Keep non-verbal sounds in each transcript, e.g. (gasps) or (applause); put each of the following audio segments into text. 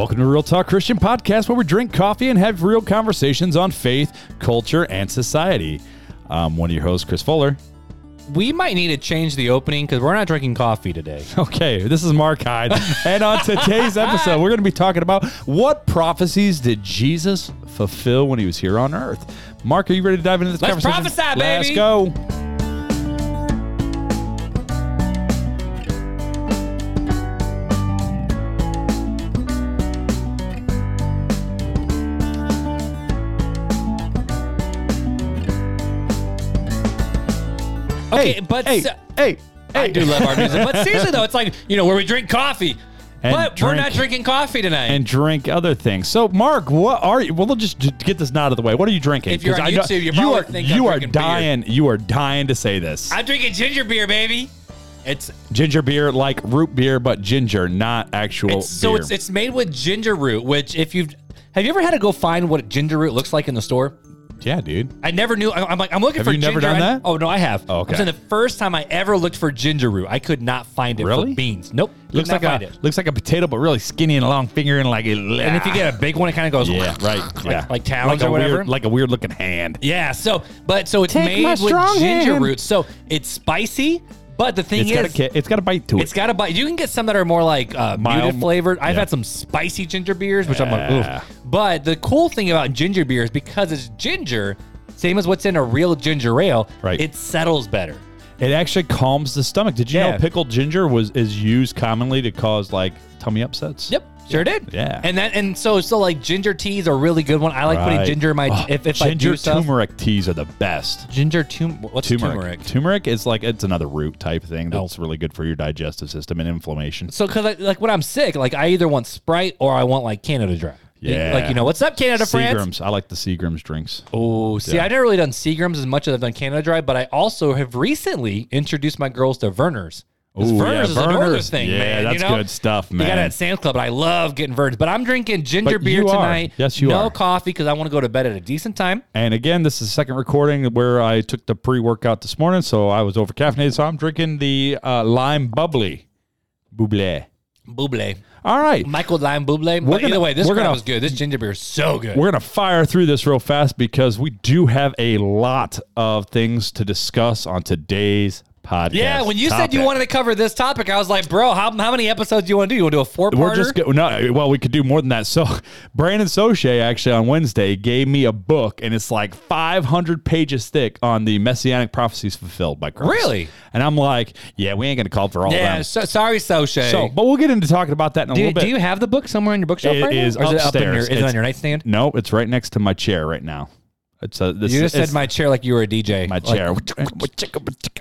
Welcome to Real Talk Christian Podcast, where we drink coffee and have real conversations on faith, culture, and society. I'm one of your hosts, Chris Fuller. We might need to change the opening because we're not drinking coffee today. (laughs) Okay, this is Mark Hyde. and on today's episode, we're going to be talking about what prophecies did Jesus fulfill when he was here on earth. Mark, are you ready to dive into this Let's conversation? prophesy, Let's go. Okay, hey, but hey, se- hey, I hey. do love our music. But (laughs) seriously though, it's like you know where we drink coffee, And but we're not drinking coffee tonight. and drink other things. So, Mark, what are you? Well, we'll just j- get this out of the way. What are you drinking? If you're on YouTube, you you are you are drinking beer. dying. You are dying to say this. I'm drinking ginger beer, baby. It's, ginger beer, like root beer, but ginger, not actual it's so it's it's made with ginger root. Which if you've have you ever had to go find what ginger root looks like in the store? Yeah, dude. I never knew. I- I'm like, I'm looking Have for you never done I- that? oh no, I have. Oh, okay. I'm saying the first time I ever looked for ginger root, I could not find it Really? for beans. Nope, could Looks not like find a it. looks like a potato, but really skinny and long finger and like. It and if you get a big one, it kind of goes. yeah, (laughs) right, yeah, like talons a or whatever. weird, like a weird looking hand. Yeah, so but so it's Take made my with strong ginger hand. root. So it's spicy, but the thing It's got a is ki- it's got a bite to it. it's got a bite. You can get some that are more like uh, Mild- muted flavored. I've yeah. had some spicy ginger beers, which I'm like, oof. But the cool thing about ginger beer is because it's ginger, same as what's in a real ginger ale, Right. it settles better. It actually calms the stomach. Did you know pickled ginger was is used commonly to cause like tummy upsets? Yep, sure did. Yeah. and that and so so like ginger teas are a really good one. I like putting Right. ginger in my Oh, if, if I ginger do stuff. turmeric teas are the best. Ginger tum. What's turmeric? turmeric. Turmeric is like it's another root type thing oh. that's really good for your digestive system and inflammation. So, I, like when I'm sick, like I either want Sprite or I want like Canada Dry. Yeah. Like you know, what's up, Canada France? Seagram's. I like the Seagram's drinks. Oh, see, I've never really done Seagram's as much as I've done Canada Dry, but I also have recently introduced my girls to Vernors. Ooh, Vernors yeah, is a northern thing, Yeah, man. that's you know? good stuff, They got it at Sam's Club, but I love getting Vernors. But I'm drinking ginger But beer you are. tonight. Yes, you no are. coffee because I want to go to bed at a decent time. And again, this is the second recording where I took the pre-workout this morning, so I was over caffeinated. So I'm drinking the uh, lime bubbly, buble. Buble. All right, Michael Lime Buble. But gonna- either way, this we're gonna- was good. This ginger beer is so good. we're gonna fire through this real fast because we do have a lot of things to discuss on today's podcast. yeah, when you said you wanted to cover this topic, I was like, bro, how, how many episodes do you want to do? You want to do a four We're just go, no. Well, we could do more than that. So, (laughs) Brandon Soche actually on Wednesday gave me a book, and it's like 500 pages thick on the messianic prophecies fulfilled by Christ. Really? And I'm like, yeah, we ain't gonna call for all Yeah, of them. so, sorry, Soche. So, but we'll get into talking about that in a do, little bit. do you have the book somewhere in your bookshelf It right now? is Or is it up in your, upstairs. is it on your nightstand? no, it's right next to my chair right now. It's a. This, You just said my chair like you were a DJ. my Like, chair.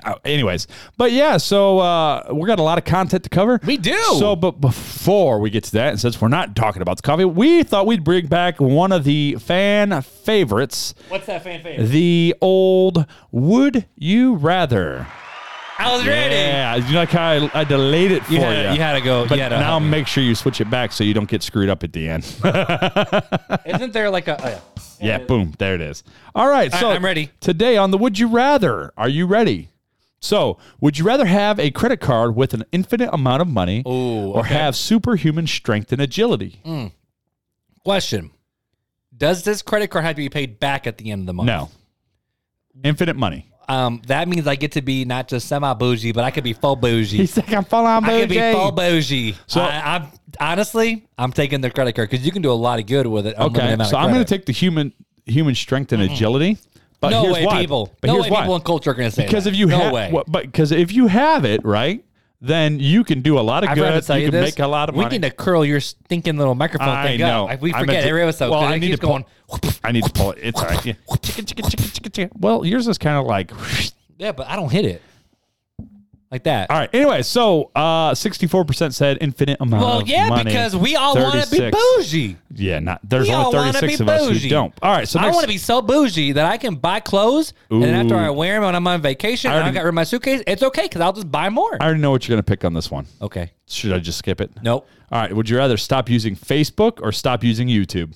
(laughs) (laughs) Anyways, but yeah, so uh, we got a lot of content to cover. We do. So, but before we get to that, and since we're not talking about the coffee, we thought we'd bring back one of the fan favorites, What's that fan favorite? the old "Would You Rather." I was ready. Yeah, you like how I, I delayed it for You you. had, you had to go. but you had to now make sure you switch it back so you don't get screwed up at the end. (laughs) Isn't there like a? Oh yeah. yeah, boom, there it is. All right, so right, I'm ready. Today on the Would You Rather, are you ready? So, would you rather have a credit card with an infinite amount of money Ooh, or okay. Mm. have superhuman strength and agility? Question: Does this credit card have to be paid back at the end of the month? No. Infinite money. Um, that means I get to be not just semi bougie, but I could be full bougie. He's like, I'm full on bougie. I could be full bougie. So- So I, I'm honestly, I'm taking the credit card because you can do a lot of good with it. Okay, so I'm going to take the human human strength and agility. But No here's way, why. people. But no here's way, why. people in culture are going to say because that. if you no have, well, but because if you have it right, then you can do a lot of I good. you, you, can this. make a lot of we money. We need to curl your stinking little microphone I thing know. up. Like, we I meant forget to- every episode. well, I need to pull- going. I need to pull it. It's all right. Yeah. (laughs) Well, yours is kind of like. Yeah, but I don't hit it like that. All right. Anyway, so uh, 64% said infinite amount Well, of yeah, money. because we all want to be 36 bougie. Yeah, not there's We all only want to 36 be of us who bougie. don't. All right, so I next, want to be so bougie that I can buy clothes, and then after Ooh. I wear them when I'm on vacation, I and I already- got rid of my suitcase, it's okay because I'll just buy more. I already know what you're going to pick on this one. okay. Should I just skip it? Nope. All right. Would you rather stop using Facebook or stop using YouTube?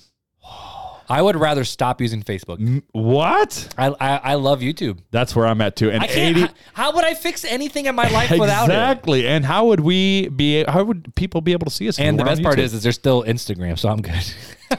I would rather stop using Facebook. What? I, I I love YouTube. That's where I'm at too. And I can't. 80 how, how would I fix anything in my life without it? exactly. And how would we be? How would people be able to see us? if And we the were best part YouTube? is, is there's still Instagram, so I'm good.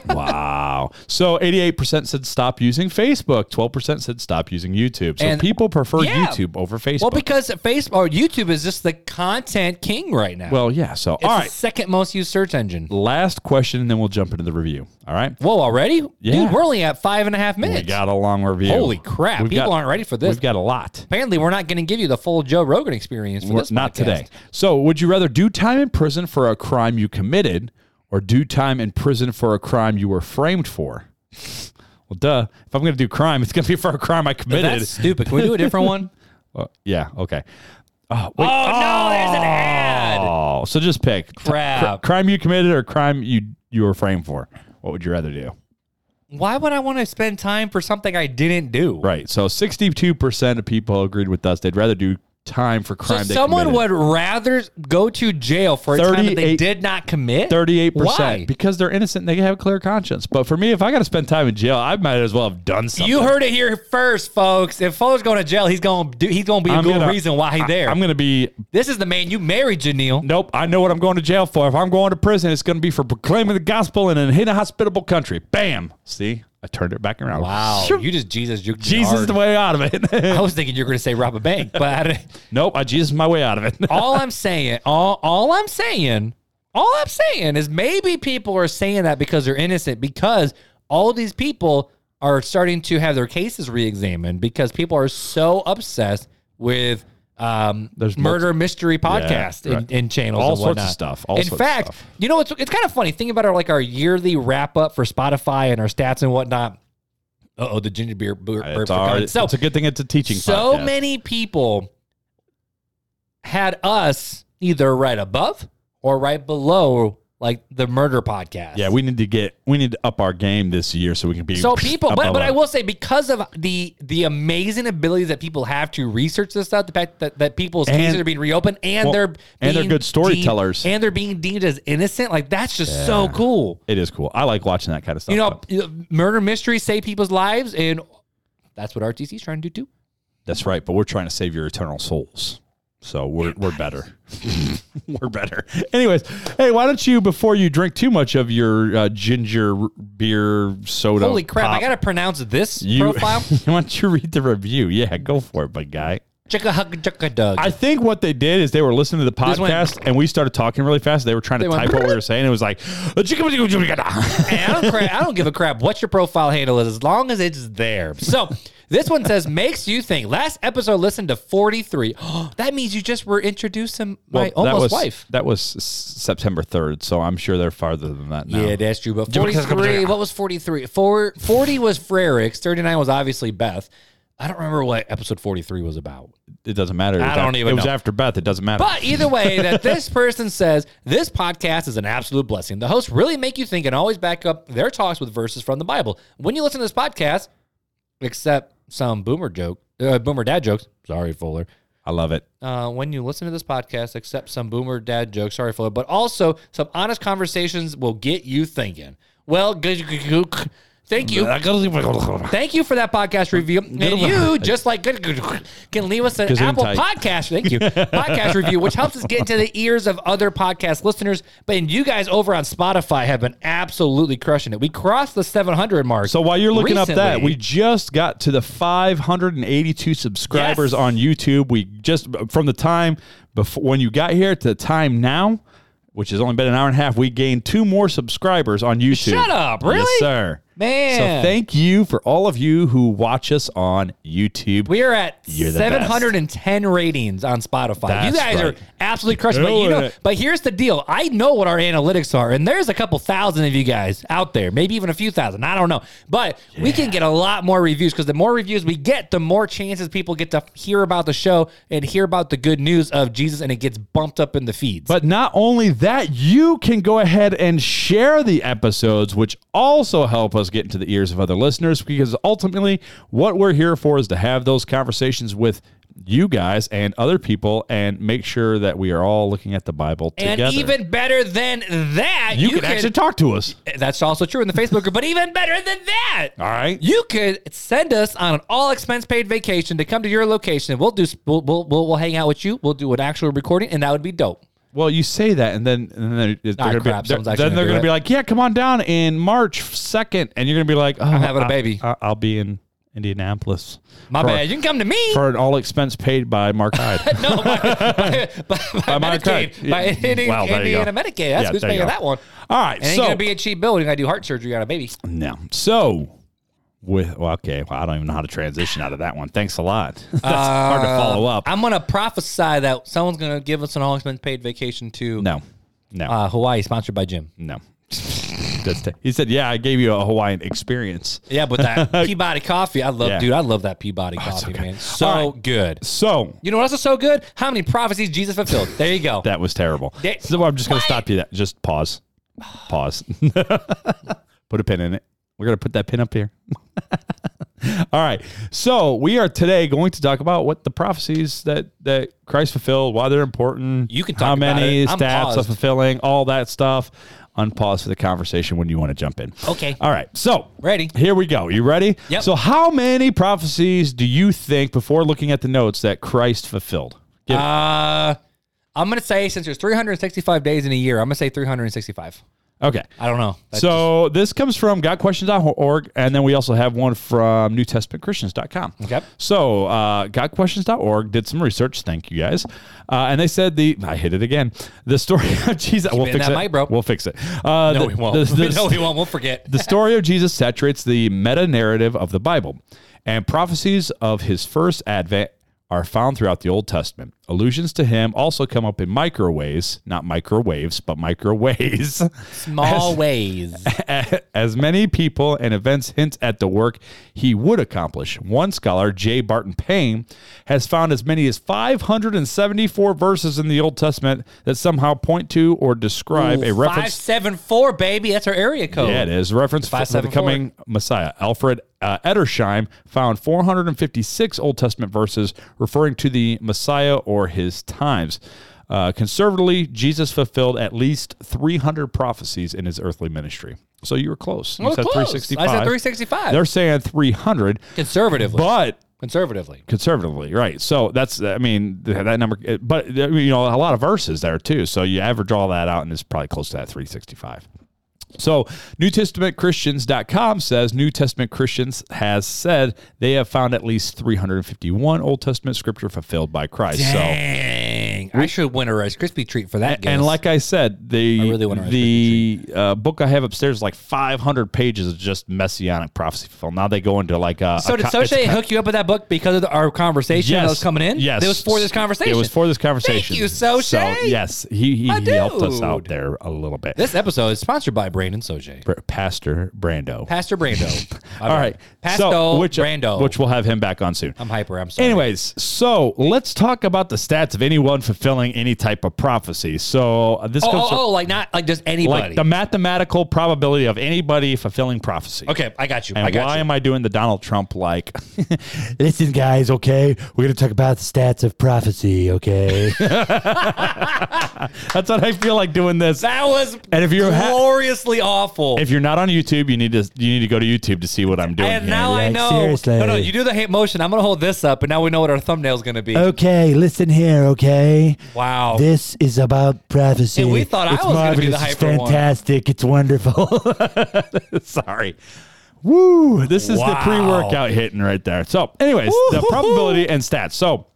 Wow. So 88% said stop using Facebook. 12% said stop using YouTube. So And- people prefer Yeah. YouTube over Facebook. well, because Facebook or YouTube is just the content king right now. Well, yeah. So it's all the second most used search engine. Last question, and then we'll jump into the review. All right. Whoa, already? Yeah. Dude, we're only at five and a half minutes. We got a long review. Holy crap! We've People got- aren't ready for this. We've got a lot. Apparently, we're not going to give you the full Joe Rogan experience for We're- this. not today. So, would you rather do time in prison for a crime you committed or do time in prison for a crime you were framed for? Well, duh. If I'm going to do crime, it's going to be for a crime I committed. That's stupid. Can we do a different one? (laughs) Yeah. Okay. Oh, wait. Oh, no, there's an ad. Oh, so just pick Crap. cr- crime you committed or crime you you were framed for. What would you rather do? Why would I want to spend time for something I didn't do? Right. So 62% of people agreed with us. They'd rather do time for So crime they someone committed. would rather go to jail for a time that they did not commit. 38% Why? because they're innocent and they have a clear conscience. But for me, if I got to spend time in jail, I might as well have done something. You heard it here first, folks. If Fuller's going to jail, he's going to do. He's going to be a I'm good gonna- reason why he's I- there. I'm going to be this is the man you married, Janelle. Nope, I know what I'm going to jail for. If I'm going to prison, it's going to be for proclaiming the gospel in an inhospitable country. Bam. See, I turned it back around. Wow, you just Jesus. You're Jesus the way out of it. (laughs) I was thinking you're going to say rob a bank, but I (laughs) nope, I Jesus my way out of it. (laughs) all I'm saying, all all I'm saying, all I'm saying is maybe people are saying that because they're innocent because all these people are starting to have their cases reexamined because people are so obsessed with um, There's murder mystery podcast right. and, and channels All and sorts of stuff, In fact, stuff. you know it's it's kind of funny. Think about our like our yearly wrap up for Spotify and our stats and whatnot. Uh oh, the ginger beer bur- it's, all So it's a good thing it's a teaching so podcast. many people had us either right above or right below like the murder podcast. Yeah, we need to get we need to up our game this year so we can be so people, but but I will say because of the the amazing abilities that people have to research this stuff, the fact that, that people's And- cases are being reopened and well, they're and they're good storytellers. deemed- and they're being deemed as innocent, like that's just so cool. It is cool. I like watching that kind of stuff. You know, though. you know, murder mysteries save people's lives, and that's what RTC is trying to do too. That's right, but we're trying to save your eternal souls. So we're we're (laughs) better. (laughs) we're better. Anyways, hey, why don't you before you drink too much of your uh, ginger beer soda? Holy crap! I gotta pronounce this you, profile. why (laughs) don't you read the review? Yeah, go for it, big guy. Chicka hugga chicka dug. I think what they did is they were listening to the This went- podcast and we started talking really fast. They were trying to They went- type what we were saying. It was like, I don't, cra- I don't give a crap what your profile handle is as long as it's there. So this one says makes you think. Last episode listened to 43. (gasps) that means you just were introduced to my Well, that almost was, wife. That was September 3rd, so I'm sure they're farther than that now. Yeah, that's true. But 43, what was 43? Four, 40 was Frericks. 39 was obviously Beth. I don't remember what episode 43 was about. It doesn't matter. It I was don't af- even It was after Beth. It doesn't matter. But either way, (laughs) that this person says this podcast is an absolute blessing. The hosts really make you think and always back up their talks with verses from the Bible. When you listen to this podcast, except some boomer joke, uh, boomer dad jokes. Sorry, Fuller. I love it. Uh, when you listen to this podcast, except some boomer dad jokes. Sorry, Fuller. But also some honest conversations will get you thinking. Well, good. Good- good- Thank you. Thank you for that podcast review. And you, just like can leave us an Gesundheit. Apple podcast. Thank you. podcast (laughs) review, which helps us get into the ears of other podcast listeners. But you guys over on Spotify have been absolutely crushing it. We crossed the 700 mark. So while you're looking up that, we just got to the 582 subscribers Yes. on YouTube. We just from the time before when you got here to the time now, which has only been an hour and a half, we gained two more subscribers on YouTube. Shut up, Yes, really? sir. Man. So thank you for all of you who watch us on YouTube. We are at You're the 710 ratings on Spotify. That's you guys right. are absolutely crushing. But you know, it. but here's the deal. I know what our analytics are, and there's a couple thousand of you guys out there, maybe even a few thousand. I don't know, but we can get a lot more reviews because the more reviews we get, the more chances people get to hear about the show and hear about the good news of Jesus, and it gets bumped up in the feeds. But not only that, you can go ahead and share the episodes, which also help us get into the ears of other listeners because ultimately what we're here for is to have those conversations with you guys and other people and make sure that we are all looking at the Bible together. And even better than that, you, can, actually talk to us. Eh, that's also true in the Facebook group. But even better than that, All right. you could send us on an all expense paid vacation to come to your location. We'll do. We'll, we'll we'll we'll hang out with you. We'll do an actual recording, and that would be dope. Well, you say that, and then and then they're, they're Ah, gonna crap, be they're, then they're gonna gonna be like, "Yeah, come on down in March second, and you're gonna be like, oh, I'm having a baby. I, will be in Indianapolis. My for, bad. You can come to me. for an all expense paid by Mark (laughs) Hyde. no, by, by, (laughs) by, by Medicaid. card. By Yeah. Indiana, Well, there you go. Indiana Medicaid. That's Yeah, who's paying that one. all right, And ain't so gonna be a cheap bill. You gotta do heart surgery. Got a baby. no, so with well, okay, well, I don't even know how to transition out of that one. Thanks a lot. (laughs) That's hard to follow up. I'm gonna prophesy that someone's gonna give us an all expense paid vacation to no, no, uh, Hawaii, sponsored by Jim. no. (laughs) T- he said, "Yeah, I gave you a Hawaiian experience." Yeah, but that (laughs) Peabody coffee, I love, Yeah. dude. I love that Peabody coffee, okay. man. So right. good. So You know what else is so good? How many prophecies Jesus fulfilled? There you go. That was terrible. They- so I'm just going to stop you. That just pause, pause. put a pin in it. We're going to put that pin up here. (laughs) All right. So we are today going to talk about what the prophecies that that Christ fulfilled, why they're important. You can how talk about many stats of fulfilling, all that stuff. Unpause for the conversation when you want to jump in. Okay. All right. So Ready. Here we go. You ready? Yep. So how many prophecies do you think, before looking at the notes, that Christ fulfilled? Give- Uh, I'm gonna say since there's 365 days in a year, I'm gonna say 365. Okay. I don't know. That's so this comes from gotquestions.org, and then we also have one from NewTestamentChristians.com. Okay. So uh, gotquestions.org did some research. Thank you guys, uh, and they said the I hit it again. The story (laughs) of Jesus. We'll fix that it, mic, bro. We'll fix it. Uh, no, the- we won't. the- (laughs) the- no, we won't. We'll forget. the story of Jesus saturates the meta narrative of the Bible, and prophecies of his first advent are found throughout the Old Testament. Allusions to him also come up in microwaves, not microwaves, but microways. (laughs) Small ways. (laughs) as many people and events hint at the work he would accomplish. One scholar, J. Barton Payne, has found as many as 574 verses in the Old Testament that somehow point to or describe a reference. seven four, baby. That's our area code. Yeah, it is. Reference for the 574. coming Messiah. Alfred uh, Edersheim found 456 Old Testament verses referring to the Messiah or his times. Uh, conservatively, Jesus fulfilled at least 300 prophecies in his earthly ministry. So you were close. You Well, said close. 365. I said 365. They're saying 300, Conservatively. but Conservatively. conservatively, right? So that's, I mean, that number, but you know, a lot of verses there too. So you average all that out, and it's probably close to that 365. So, New Testament Christians.com says New Testament Christians has said they have found at least 351 Old Testament scripture fulfilled by Christ. So, Dang. I should win a Rice Krispie treat for that. and guess. like I said, the I really the uh, book I have upstairs is like 500 pages of just messianic prophecy fulfilled. Now they go into like a. So a did Soche hook you up with that book because of the, our conversation that was coming in? Yes, It was for this conversation. It was for this conversation. Thank you, Soche. So yes, he he, he helped us out there a little bit. This episode is sponsored by Brandon Soche. Br- Pastor Brando. Pastor Brando. (laughs) All right, Pastor so, which, Brando. which we'll have him back on soon. I'm hyper. I'm sorry. Anyways, so let's talk about the stats of anyone fulfilling any type of prophecy. So uh, this Oh, comes oh, from oh, like not like just anybody. like the mathematical probability of anybody fulfilling prophecy. okay, I got you. And I got why you. am I doing the Donald Trump like? (laughs) Listen, guys, okay? We're going to talk about the stats of prophecy, okay? (laughs) (laughs) That's what I feel like doing this. that was And if you're ha- gloriously awful. If you're not on YouTube, you need to you need to go to YouTube to see what I'm doing. and here. now I know. seriously. No, no, you do the hate motion. I'm gonna hold this up, and now we know what our thumbnail's gonna be. okay, listen here, okay? Wow. This is about prophecy. And we thought I was gonna be the marvelous, It's hyper one. fantastic. It's wonderful. (laughs) Sorry. Woo! This is the pre-workout hitting right there. So, anyways, the Woo-hoo-hoo. probability and stats. So,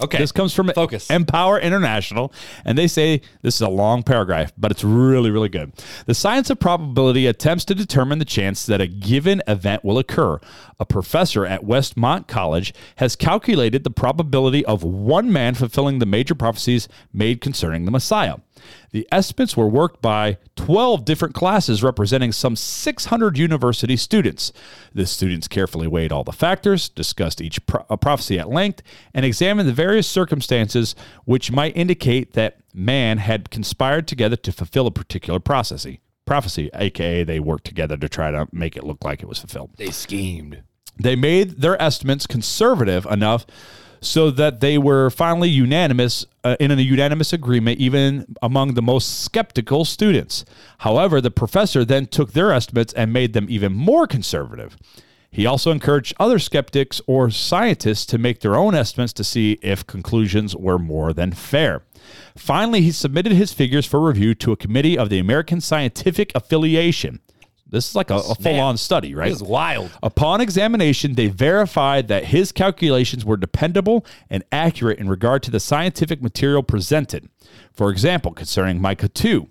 okay. This comes from Focus. Empower International, and they say this is a long paragraph, but it's really, really good. The science of probability attempts to determine the chance that a given event will occur. A professor at Westmont College has calculated the probability of one man fulfilling the major prophecies made concerning the Messiah. The estimates were worked by 12 different classes representing some 600 university students. The students carefully weighed all the factors, discussed each pro- uh, prophecy at length, and examined the various circumstances which might indicate that man had conspired together to fulfill a particular prophecy. Prophecy, aka they worked together to try to make it look like it was fulfilled. they schemed. They made their estimates conservative enough so that they were finally unanimous uh, in a unanimous agreement, even among the most skeptical students. However, the professor then took their estimates and made them even more conservative. He also encouraged other skeptics or scientists to make their own estimates to see if conclusions were more than fair. Finally, he submitted his figures for review to a committee of the American Scientific Affiliation. This is like a, a full on study, right? This is wild. Upon examination, they verified that his calculations were dependable and accurate in regard to the scientific material presented. For example, concerning Micah 2,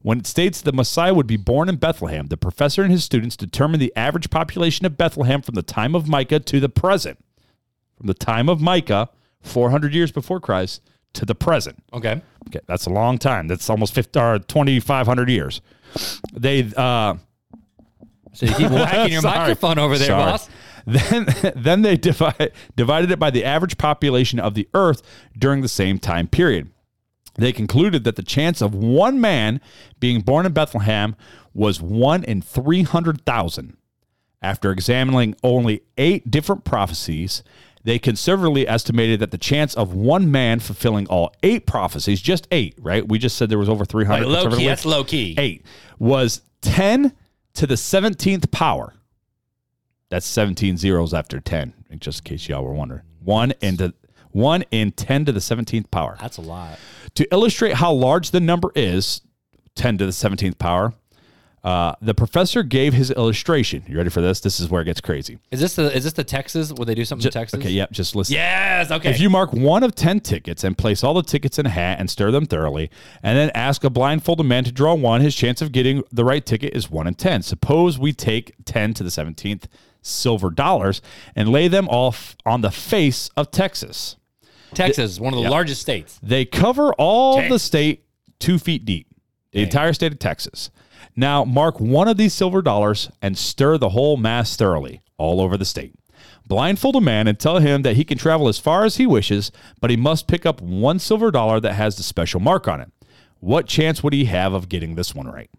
when it states the Messiah would be born in Bethlehem, the professor and his students determined the average population of Bethlehem from the time of Micah to the present. From the time of Micah, 400 years before Christ, to the present. Okay. Okay, that's a long time. That's almost 50, or 2,500 years. They, uh, So you keep (laughs) whacking your microphone over there, Sorry. boss. (laughs) Then, then they divide, divided it by the average population of the earth during the same time period. They concluded that the chance of one man being born in Bethlehem was one in 300,000. After examining only eight different prophecies, they conservatively estimated that the chance of one man fulfilling all eight prophecies, just eight, right? We just said there was over 300. Like low key. That's low key. eight was 10 to the 17th power. That's 17 zeros after 10, just in case y'all were wondering. One into one in 10 to the 17th power. That's a lot. To illustrate how large the number is, 10 to the 17th power, uh, the professor gave his illustration. You ready for this? This is where it gets crazy. Is this the is this the Texas? Would they do something in Texas? Okay, yep, just listen. Yes. Okay. If you mark one of 10 tickets and place all the tickets in a hat and stir them thoroughly, and then ask a blindfolded man to draw one, his chance of getting the right ticket is 1 in 10. Suppose we take 10 to the 17th silver dollars and lay them off on the face of Texas. Texas is one of the Yeah. largest states. They cover all Dang. the state two feet deep, the entire state of Texas. Now, mark one of these silver dollars and stir the whole mass thoroughly all over the state. Blindfold a man and tell him that he can travel as far as he wishes, but he must pick up one silver dollar that has the special mark on it. What chance would he have of getting this one right?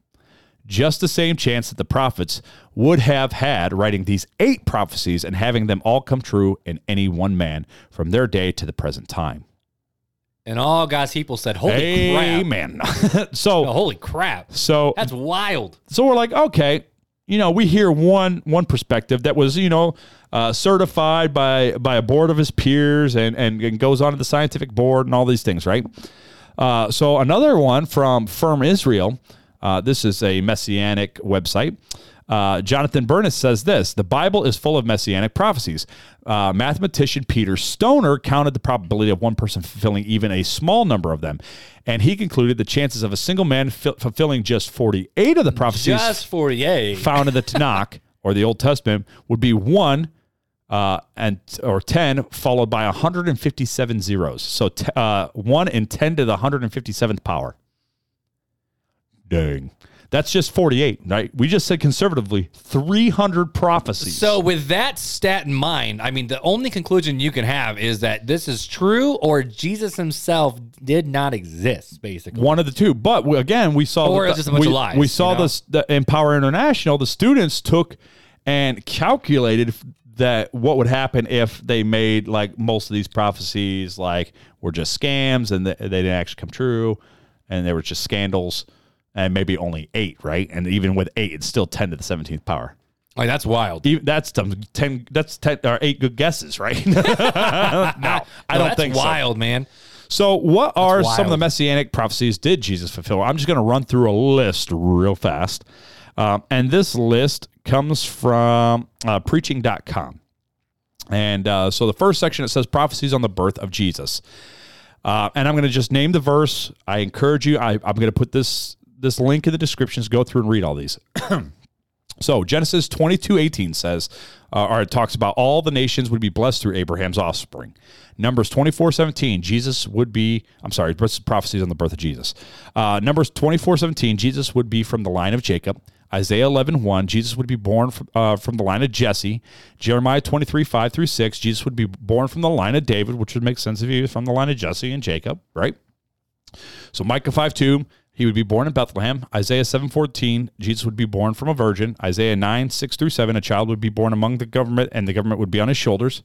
Just the same chance that the prophets would have had writing these eight prophecies and having them all come true in any one man from their day to the present time. And all God's people said, "Holy crap! Amen. (laughs) so Oh, holy crap! so That's wild." so we're like, okay, you know, we hear one one perspective that was, you know, uh, certified by by a board of his peers and, and and goes on to the scientific board and all these things, right? Uh, so another one from Firm Israel. Uh, this is a messianic website. Uh, Jonathan Burness says this The Bible is full of messianic prophecies. Uh, mathematician Peter Stoner counted the probability of one person fulfilling even a small number of them. And he concluded the chances of a single man fi- fulfilling just 48 of the prophecies Just forty-eight. found in the (laughs) Tanakh or the Old Testament would be one uh, and or 10 followed by 157 zeros. So t- uh, 1 in 10 to the 157th power. Dang. That's just 48, right? We just said conservatively 300 prophecies. So, with that stat in mind, I mean, the only conclusion you can have is that this is true, or Jesus himself did not exist, basically. one of the two. But we, again, we saw Or it's just a bunch we, of lies, We you saw know? this the Power International. The students took and calculated that what would happen if they made like most of these prophecies like were just scams and they didn't actually come true, and they were just scandals, and maybe only eight, right? And even with eight, it's still ten to the seventeenth power. Like that's wild. Even, that's ten. That's ten or eight good guesses, right? (laughs) no, I No, don't that's think so. wild, man. So, what are some of the messianic prophecies did Jesus fulfill? I'm just going to run through a list real fast. Um, and this list comes from uh, preaching.com. And uh, so the first section it says prophecies on the birth of Jesus. Uh, and I'm going to just name the verse. I encourage you. I, I'm going to put this this link in the descriptions. Go through and read all these. (clears throat) So Genesis 22, 18 says, uh, or it talks about all the nations would be blessed through Abraham's offspring. Numbers 24, 17, Jesus would be, I'm sorry, prophecies on the birth of Jesus. Uh, Numbers 24, 17, Jesus would be from the line of Jacob. Isaiah 11, 1, Jesus would be born from, uh, from the line of Jesse. Jeremiah 23, 5 through 6, Jesus would be born from the line of David, which would make sense if he was from the line of Jesse and Jacob, right? So Micah 5 2, he would be born in Bethlehem. Isaiah 7:14, Jesus would be born from a virgin. Isaiah 9 6 through 7, a child would be born among the government, and the government would be on his shoulders.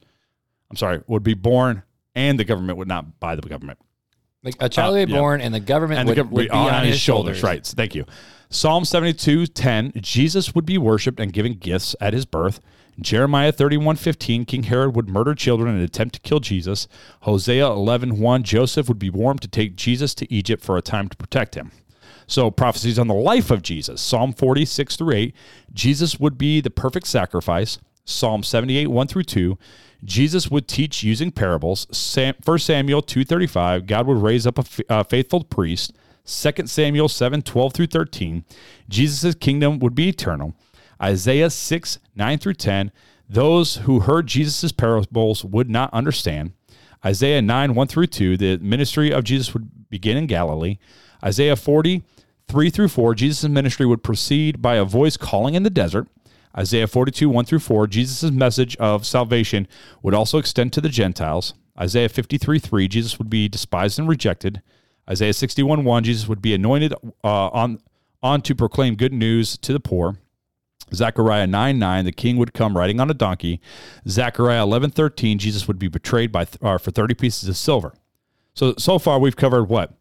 I'm sorry, would be born and the government would not buy the government. Like a child uh, would be yeah. born, and the government And would, the government would be on, his shoulders. Right. So thank you. Psalm 72, 10, Jesus would be worshipped and given gifts at his birth. Jeremiah 31, 15, King Herod would murder children in an attempt to kill Jesus. Hosea 11, 1, Joseph would be warned to take Jesus to Egypt for a time to protect him. So prophecies on the life of Jesus. Psalm 46 through 8, Jesus would be the perfect sacrifice. Psalm 78, 1 through 2, Jesus would teach using parables. Sam, 1 Samuel 2.35, God would raise up a f- a faithful priest. 2 Samuel 7, 12 through 13, Jesus' kingdom would be eternal. Isaiah 6, 9 through 10, those who heard Jesus' parables would not understand. Isaiah 9, 1 through 2, the ministry of Jesus would begin in Galilee. Isaiah 40, 3 through 4, Jesus' ministry would proceed by a voice calling in the desert. Isaiah 42, 1 through 4, Jesus' message of salvation would also extend to the Gentiles. Isaiah 53, 3, Jesus would be despised and rejected. Isaiah 61, 1, Jesus would be anointed uh, on, on to proclaim good news to the poor. Zechariah 9 9, the king would come riding on a donkey. Zechariah 11 13, Jesus would be betrayed by uh, for 30 pieces of silver. So, so far we've covered what?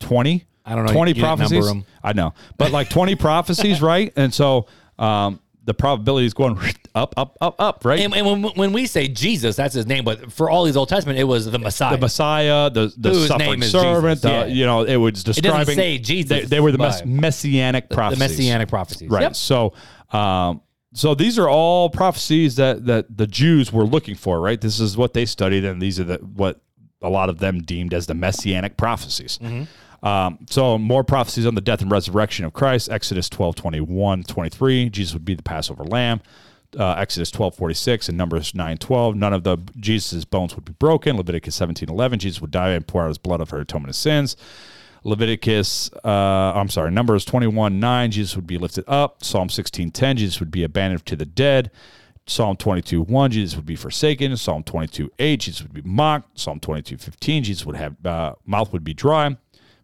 20? I don't know. 20 You didn't number prophecies? I know. But like 20 prophecies, (laughs) right? And so um, the probability is going up, up, up, up, right? And, and when, when we say Jesus, that's his name. But for all these Old Testament, it was the Messiah. the Messiah, the the Whose suffering servant, the, yeah. you know, it was describing. say Jesus, They, they were the mess, messianic the prophecies. messianic prophecies. Right. Yep. So, um, so these are all prophecies that that the Jews were looking for, right? This is what they studied, and these are the what a lot of them deemed as the messianic prophecies. Um, so more prophecies on the death and resurrection of Christ. Exodus 12, 21, 23. Jesus would be the Passover lamb. Uh, Exodus 12, 46 and Numbers 9, 12. None of the Jesus' bones would be broken. Leviticus 17, 11. Jesus would die and pour out his blood for atonement of sins. Leviticus, uh, I'm sorry, Numbers 21 9, Jesus would be lifted up. Psalm 16 10, Jesus would be abandoned to the dead. Psalm 22 1, Jesus would be forsaken. Psalm 22 8, Jesus would be mocked. Psalm 22 15, Jesus would have, uh, mouth would be dry,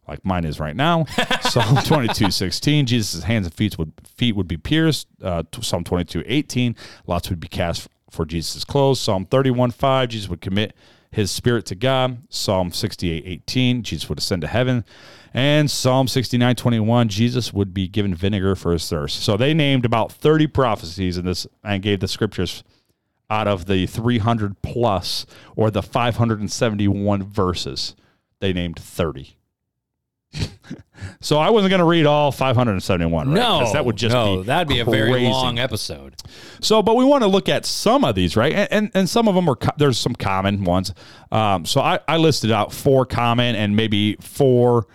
like mine is right now. (laughs) Psalm 22 16, Jesus' hands and feet would, feet would be pierced. Uh, Psalm 22 18, lots would be cast for Jesus' clothes. Psalm 31 5, Jesus would commit his spirit to God. Psalm 68, 18, Jesus would ascend to heaven. And Psalm 69, 21, Jesus would be given vinegar for his thirst. So they named about 30 prophecies in this and gave the scriptures out of the 300 plus or the 571 verses. They named 30. So I wasn't going to read all 571. Right? No, that would just no, be that'd be a very long episode. So, but we want to look at some of these, right? And and, and some of them are co- there's some common ones. Um, so I, I listed out four common and maybe four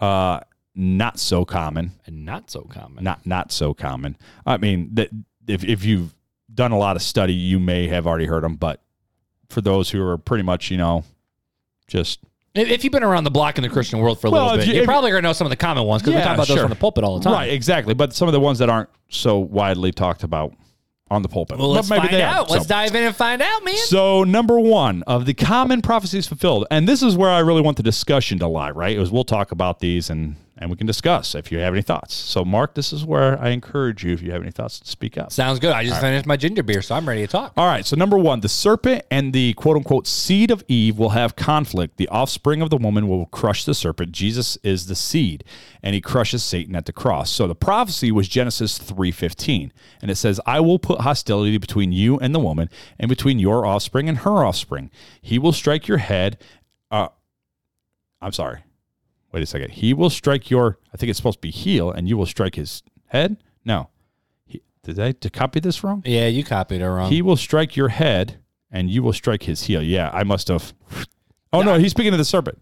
uh, not so common, And not so common. not not so common. I mean that if if you've done a lot of study, you may have already heard them, but for those who are pretty much you know just If, you've been around the block in the Christian world for a Well, little bit, you- you, are probably going to know some of the common ones because we talk about those sure. from the pulpit all the time. right exactly, but some of the ones that aren't so widely talked about on the pulpit. Well, let's find they are. out. Let's So- dive in and find out, man. So number one of the common prophecies fulfilled, and this is where I really want the discussion to lie. Right, is we'll talk about these and and we can discuss if you have any thoughts. So Mark, this is where I encourage you if you have any thoughts to speak up. Sounds good. I just finished my ginger beer, so I'm ready to talk. All right. So number one, the serpent and the quote unquote seed of Eve will have conflict. The offspring of the woman will crush the serpent. Jesus is the seed, and he crushes Satan at the cross. So the prophecy was Genesis three fifteen, and it says, "I will put hostility between you and the woman, and between your offspring and her offspring. He will strike your head." Uh, I'm sorry. Wait a second. He will strike your. I think it's supposed to be heel, and you will strike his head. No. He, did I to copy this wrong? Yeah, you copied it wrong. He will strike your head, and you will strike his heel. Yeah, I must have. Oh no, he's speaking to the serpent.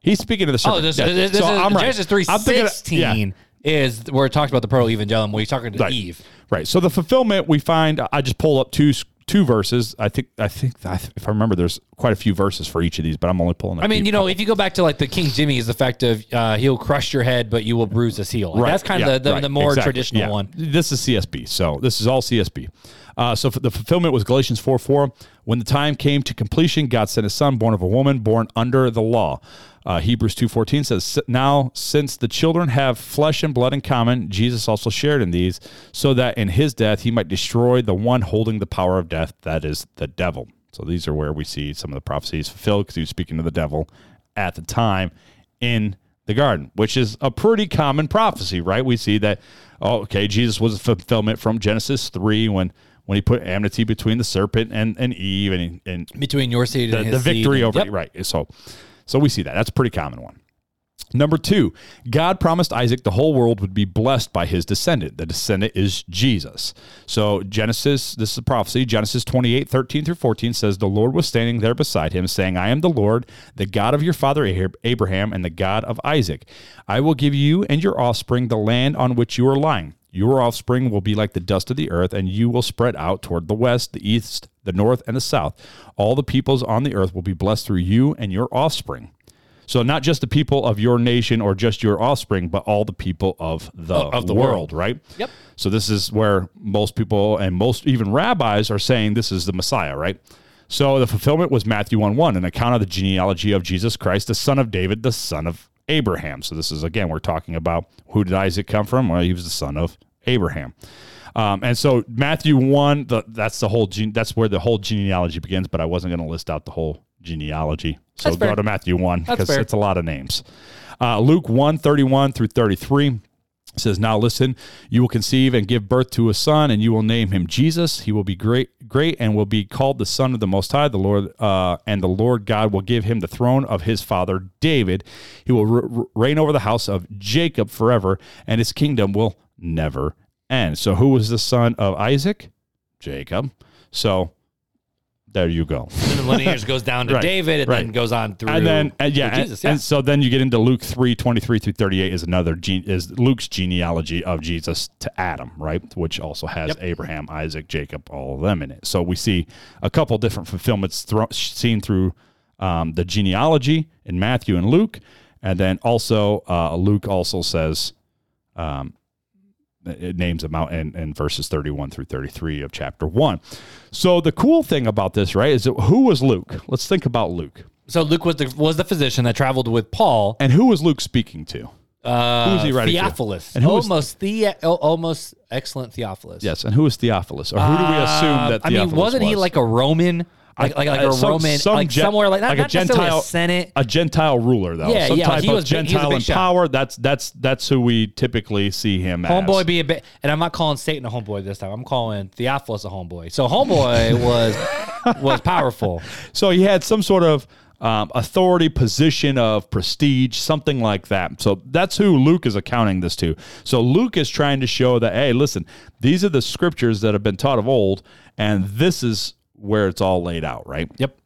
He's speaking to the oh, serpent. oh, this, Yeah. this, this So is I'm right. Genesis three of- yeah, is where it talks about the pro evangelium where he's talking to Right. Eve. right. So the fulfillment we find. I just pulled up two two verses. I think I think if I remember, there's quite a few verses for each of these, but I'm only pulling. up I mean, you know, if you go back to like the King Jimmy, is the fact of uh, he'll crush your head, but you will bruise his heel. Right. That's kind of the, the, right. the more Exactly. traditional Yeah. one. This is CSB. So this is all CSB. Uh, so for the fulfillment was Galatians 4 4. When the time came to completion, God sent a son born of a woman, born under the law. Uh, Hebrews 2.14 says, Now, since the children have flesh and blood in common, Jesus also shared in these, so that in his death he might destroy the one holding the power of death, that is the devil. So these are where we see some of the prophecies fulfilled because he was speaking to the devil at the time in the garden, which is a pretty common prophecy, right? We see that, oh, okay, Jesus was a fulfillment from Genesis 3 when when he put enmity between the serpent and, and Eve and, and Between your seed the, and the his seed. victory over Yep. right. So so we see that. That's a pretty common one. Number two, God promised Isaac the whole world would be blessed by his descendant. The descendant is Jesus. So Genesis, this is a prophecy. Genesis 28, 13 through 14 says, The Lord was standing there beside him, saying, I am the Lord, the God of your father Abraham, and the God of Isaac. I will give you and your offspring the land on which you are lying. Your offspring will be like the dust of the earth, and you will spread out toward the west, the east, the north, and the south. All the peoples on the earth will be blessed through you and your offspring. So not just the people of your nation or just your offspring, but all the people of the, of the world, right? Yep. So this is where most people and most even rabbis are saying this is the Messiah, right? So the fulfillment was Matthew 1 1, an account of the genealogy of Jesus Christ, the son of David, the son of Abraham. So this is again, we're talking about who did Isaac come from? Well, he was the son of Abraham. Um, and so Matthew 1, the, that's the whole gene, that's where the whole genealogy begins, but I wasn't going to list out the whole genealogy. So That's go fair. to Matthew 1 because it's a lot of names. Uh, Luke 1 31 through 33 says, Now listen, you will conceive and give birth to a son, and you will name him Jesus. He will be great, great, and will be called the Son of the Most High. The Lord, uh, and the Lord God will give him the throne of his father David. He will re- reign over the house of Jacob forever, and his kingdom will never end. So, who was the son of Isaac? Jacob. So, there you go. And the lineage goes down to (laughs) Right, David and right. then goes on through. and then uh, yeah, and, Jesus. Yeah. and so then you get into Luke 3, 23 through 38 is another gene is Luke's genealogy of Jesus to Adam, right? Which also has Yep. Abraham, Isaac, Jacob, all of them in it. So we see a couple different fulfillments thro- seen through um, the genealogy in Matthew and Luke, and then also uh, Luke also says um, names them out in, verses 31 through 33 of chapter 1. So the cool thing about this, right, is that who was Luke? Let's think about Luke. so Luke was the was the physician that traveled with Paul. And who was Luke speaking to? Uh, Who was he writing to? Theophilus. And who was- almost the almost excellent Theophilus. Yes, and who was Theophilus? Or who do we assume Uh, that I mean, wasn't he like a Roman? Like like, like Uh, a some- Roman, some like gen- somewhere like, not, like a not necessarily Gentile- a Senate. a Gentile ruler, though. Yeah, Some yeah, type he of was big- he was Gentile in power. That's that's that's who we typically see him as. Homeboy be a bit, and I'm not calling Satan a homeboy this time. I'm calling Theophilus a homeboy. So homeboy (laughs) was was powerful. So he had some sort of um, authority, position of prestige, something like that. So that's who Luke is accounting this to. So Luke is trying to show that, hey, listen, these are the scriptures that have been taught of old, and this is where it's all laid out, right? Yep.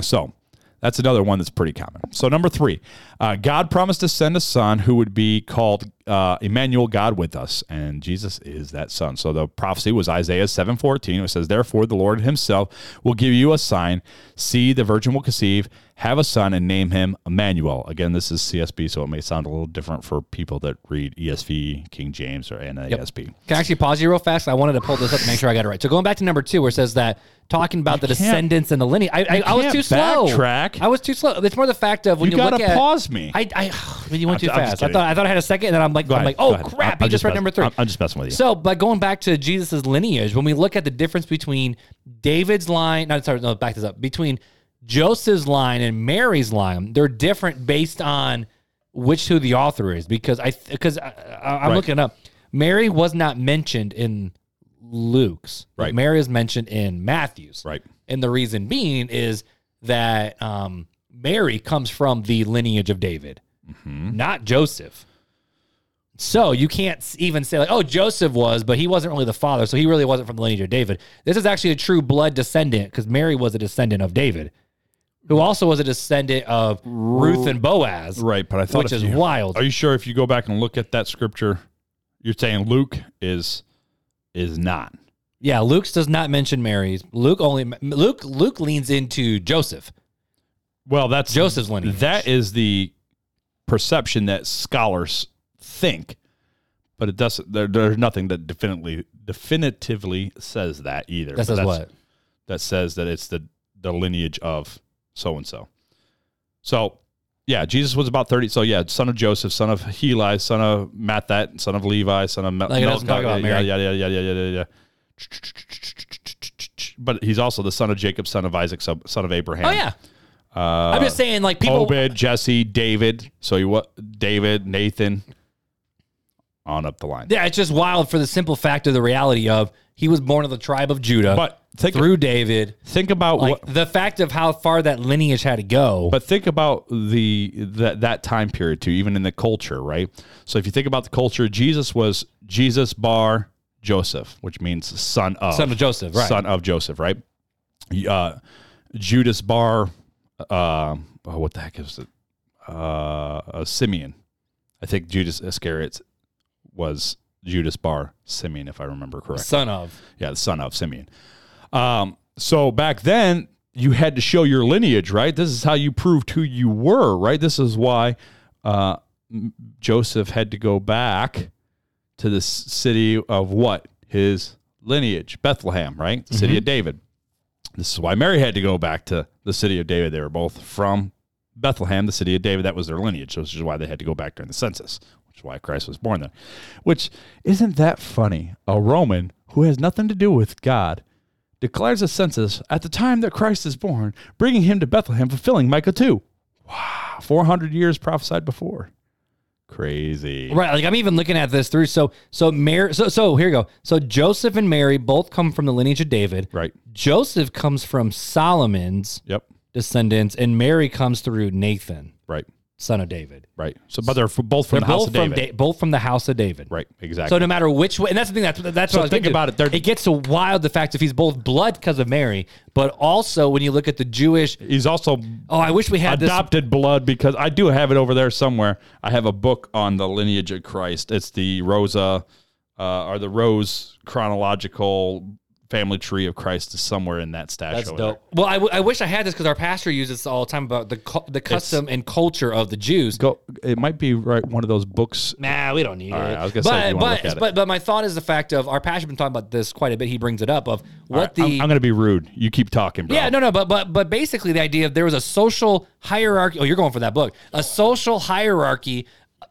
So that's another one that's pretty common. So number three, uh, God promised to send a son who would be called uh, Emmanuel, God with us, and Jesus is that son. So the prophecy was Isaiah seven fourteen. It says, "Therefore, the Lord Himself will give you a sign: see, the virgin will conceive, have a son, and name him Emmanuel." Again, this is CSB, so it may sound a little different for people that read ESV, King James, or NASB. Can I actually pause you real fast? I wanted to pull this up to make sure I got it right. So going back to number two, where it says that talking about the descendants and the lineage, I, I, I was too slow. backtrack. I was too slow. It's more the fact of when You you, gotta look at pause me. I, I but (sighs) you went too I'm fast. I thought I thought I had a second, and then I'm like, Go I'm ahead, like, go oh ahead. crap, I'm he just read mess- number 3 I'm, I'm just messing with you. So, but going back to Jesus' lineage, when we look at the difference between David's line, no, sorry, no, back this up, between Joseph's line and Mary's line, they're different based on which who the author is. Because I, because I, I, I'm Right. looking up, Mary was not mentioned in Luke's, but Right. Mary is mentioned in Matthew's, Right. And the reason being is that um, Mary comes from the lineage of David, Mm-hmm. not Joseph. So you can't even say like, oh, Joseph was, but he wasn't really the father, so he really wasn't from the lineage of David. This is actually a true blood descendant because Mary was a descendant of David, who also was a descendant of Ruth and Boaz. Right, but I thought Which is you- wild. Are you sure if you go back and look at that scripture, you're saying Luke is is not? Yeah, Luke's does not mention Mary's. Luke only Luke Luke leans into Joseph. Well, that's Joseph's lineage. That is the perception that scholars think, but it doesn't. There, there's nothing that definitively definitively says that either. That says that's- what? That says that it's the the lineage of so and so. So. Yeah, Jesus was about 30. So, yeah, son of Joseph, son of Heli, son of Mathat, son of Levi, son of Mel- Like, it doesn't talk about yeah, Mary. yeah, yeah, yeah, yeah, yeah, yeah, yeah. but he's also the son of Jacob, son of Isaac, son son of Abraham. Oh yeah. I'm uh, just saying, like people. Obed, Jesse, David. So you what? David, Nathan, on up the line. Yeah, it's just wild for the simple fact of the reality of he was born of the tribe of Judah, But think through David. think about Like what. the fact of how far that lineage had to go. But think about the that that time period too, even in the culture, right? So if you think about the culture, Jesus was Jesus bar Joseph, which means son of Son of Joseph, right. Son of Joseph, right? Uh, Judas bar, uh, oh, what the heck is it? Uh, uh, Simeon. I think Judas Iscariot was Judas bar Simeon, if I remember correctly. son of. Yeah, the son of Simeon. Um, so back then, you had to show your lineage, right? This is how you proved who you were, right? This is why uh, Joseph had to go back to the city of what? His lineage, Bethlehem, right? The city of David. This is why Mary had to go back to the city of David. They were both from Bethlehem, the city of David. That was their lineage. So this is why they had to go back during the census, which is why Christ was born there. Which isn't that funny? A Roman who has nothing to do with God declares a census at the time that Christ is born, bringing him to Bethlehem, fulfilling Micah 2. Wow. 400 years prophesied before. Crazy. Right, like I'm even looking at this through. So, so Mary. So, so here you go. So Joseph and Mary both come from the lineage of David. Right. Joseph comes from Solomon's Yep. descendants, and Mary comes through Nathan, Right. Son of David. Right. So, but they're f- both from They're the house of David. Da- both from the house of David. right. Exactly. So no matter which way, and that's the thing. That's that's So what I was think about it, they're- It gets so wild the fact if he's both blood because of Mary, but also when you look at the Jewish. He's also Oh, I wish we had this. adopted blood because I do have it over there somewhere. I have a book on the lineage of Christ. It's the Rosa, uh, or the Rose chronological family tree of Christ is somewhere in that stash. That's dope. Well, I, w- I wish I had this because our pastor uses this all the time about the cu- the custom and culture of the Jews. Go. It might be right. One of those books. Nah, we don't need right, it. I was gonna but, say, if you wanna but, look at it. but but my thought is the fact of our pastor been talking about this quite a bit. He brings it up of what the I'm, I'm going to be rude. You keep talking, bro. Yeah, no, no, but but but basically the idea of there was a social hierarchy. Oh, you're going for that book. A social hierarchy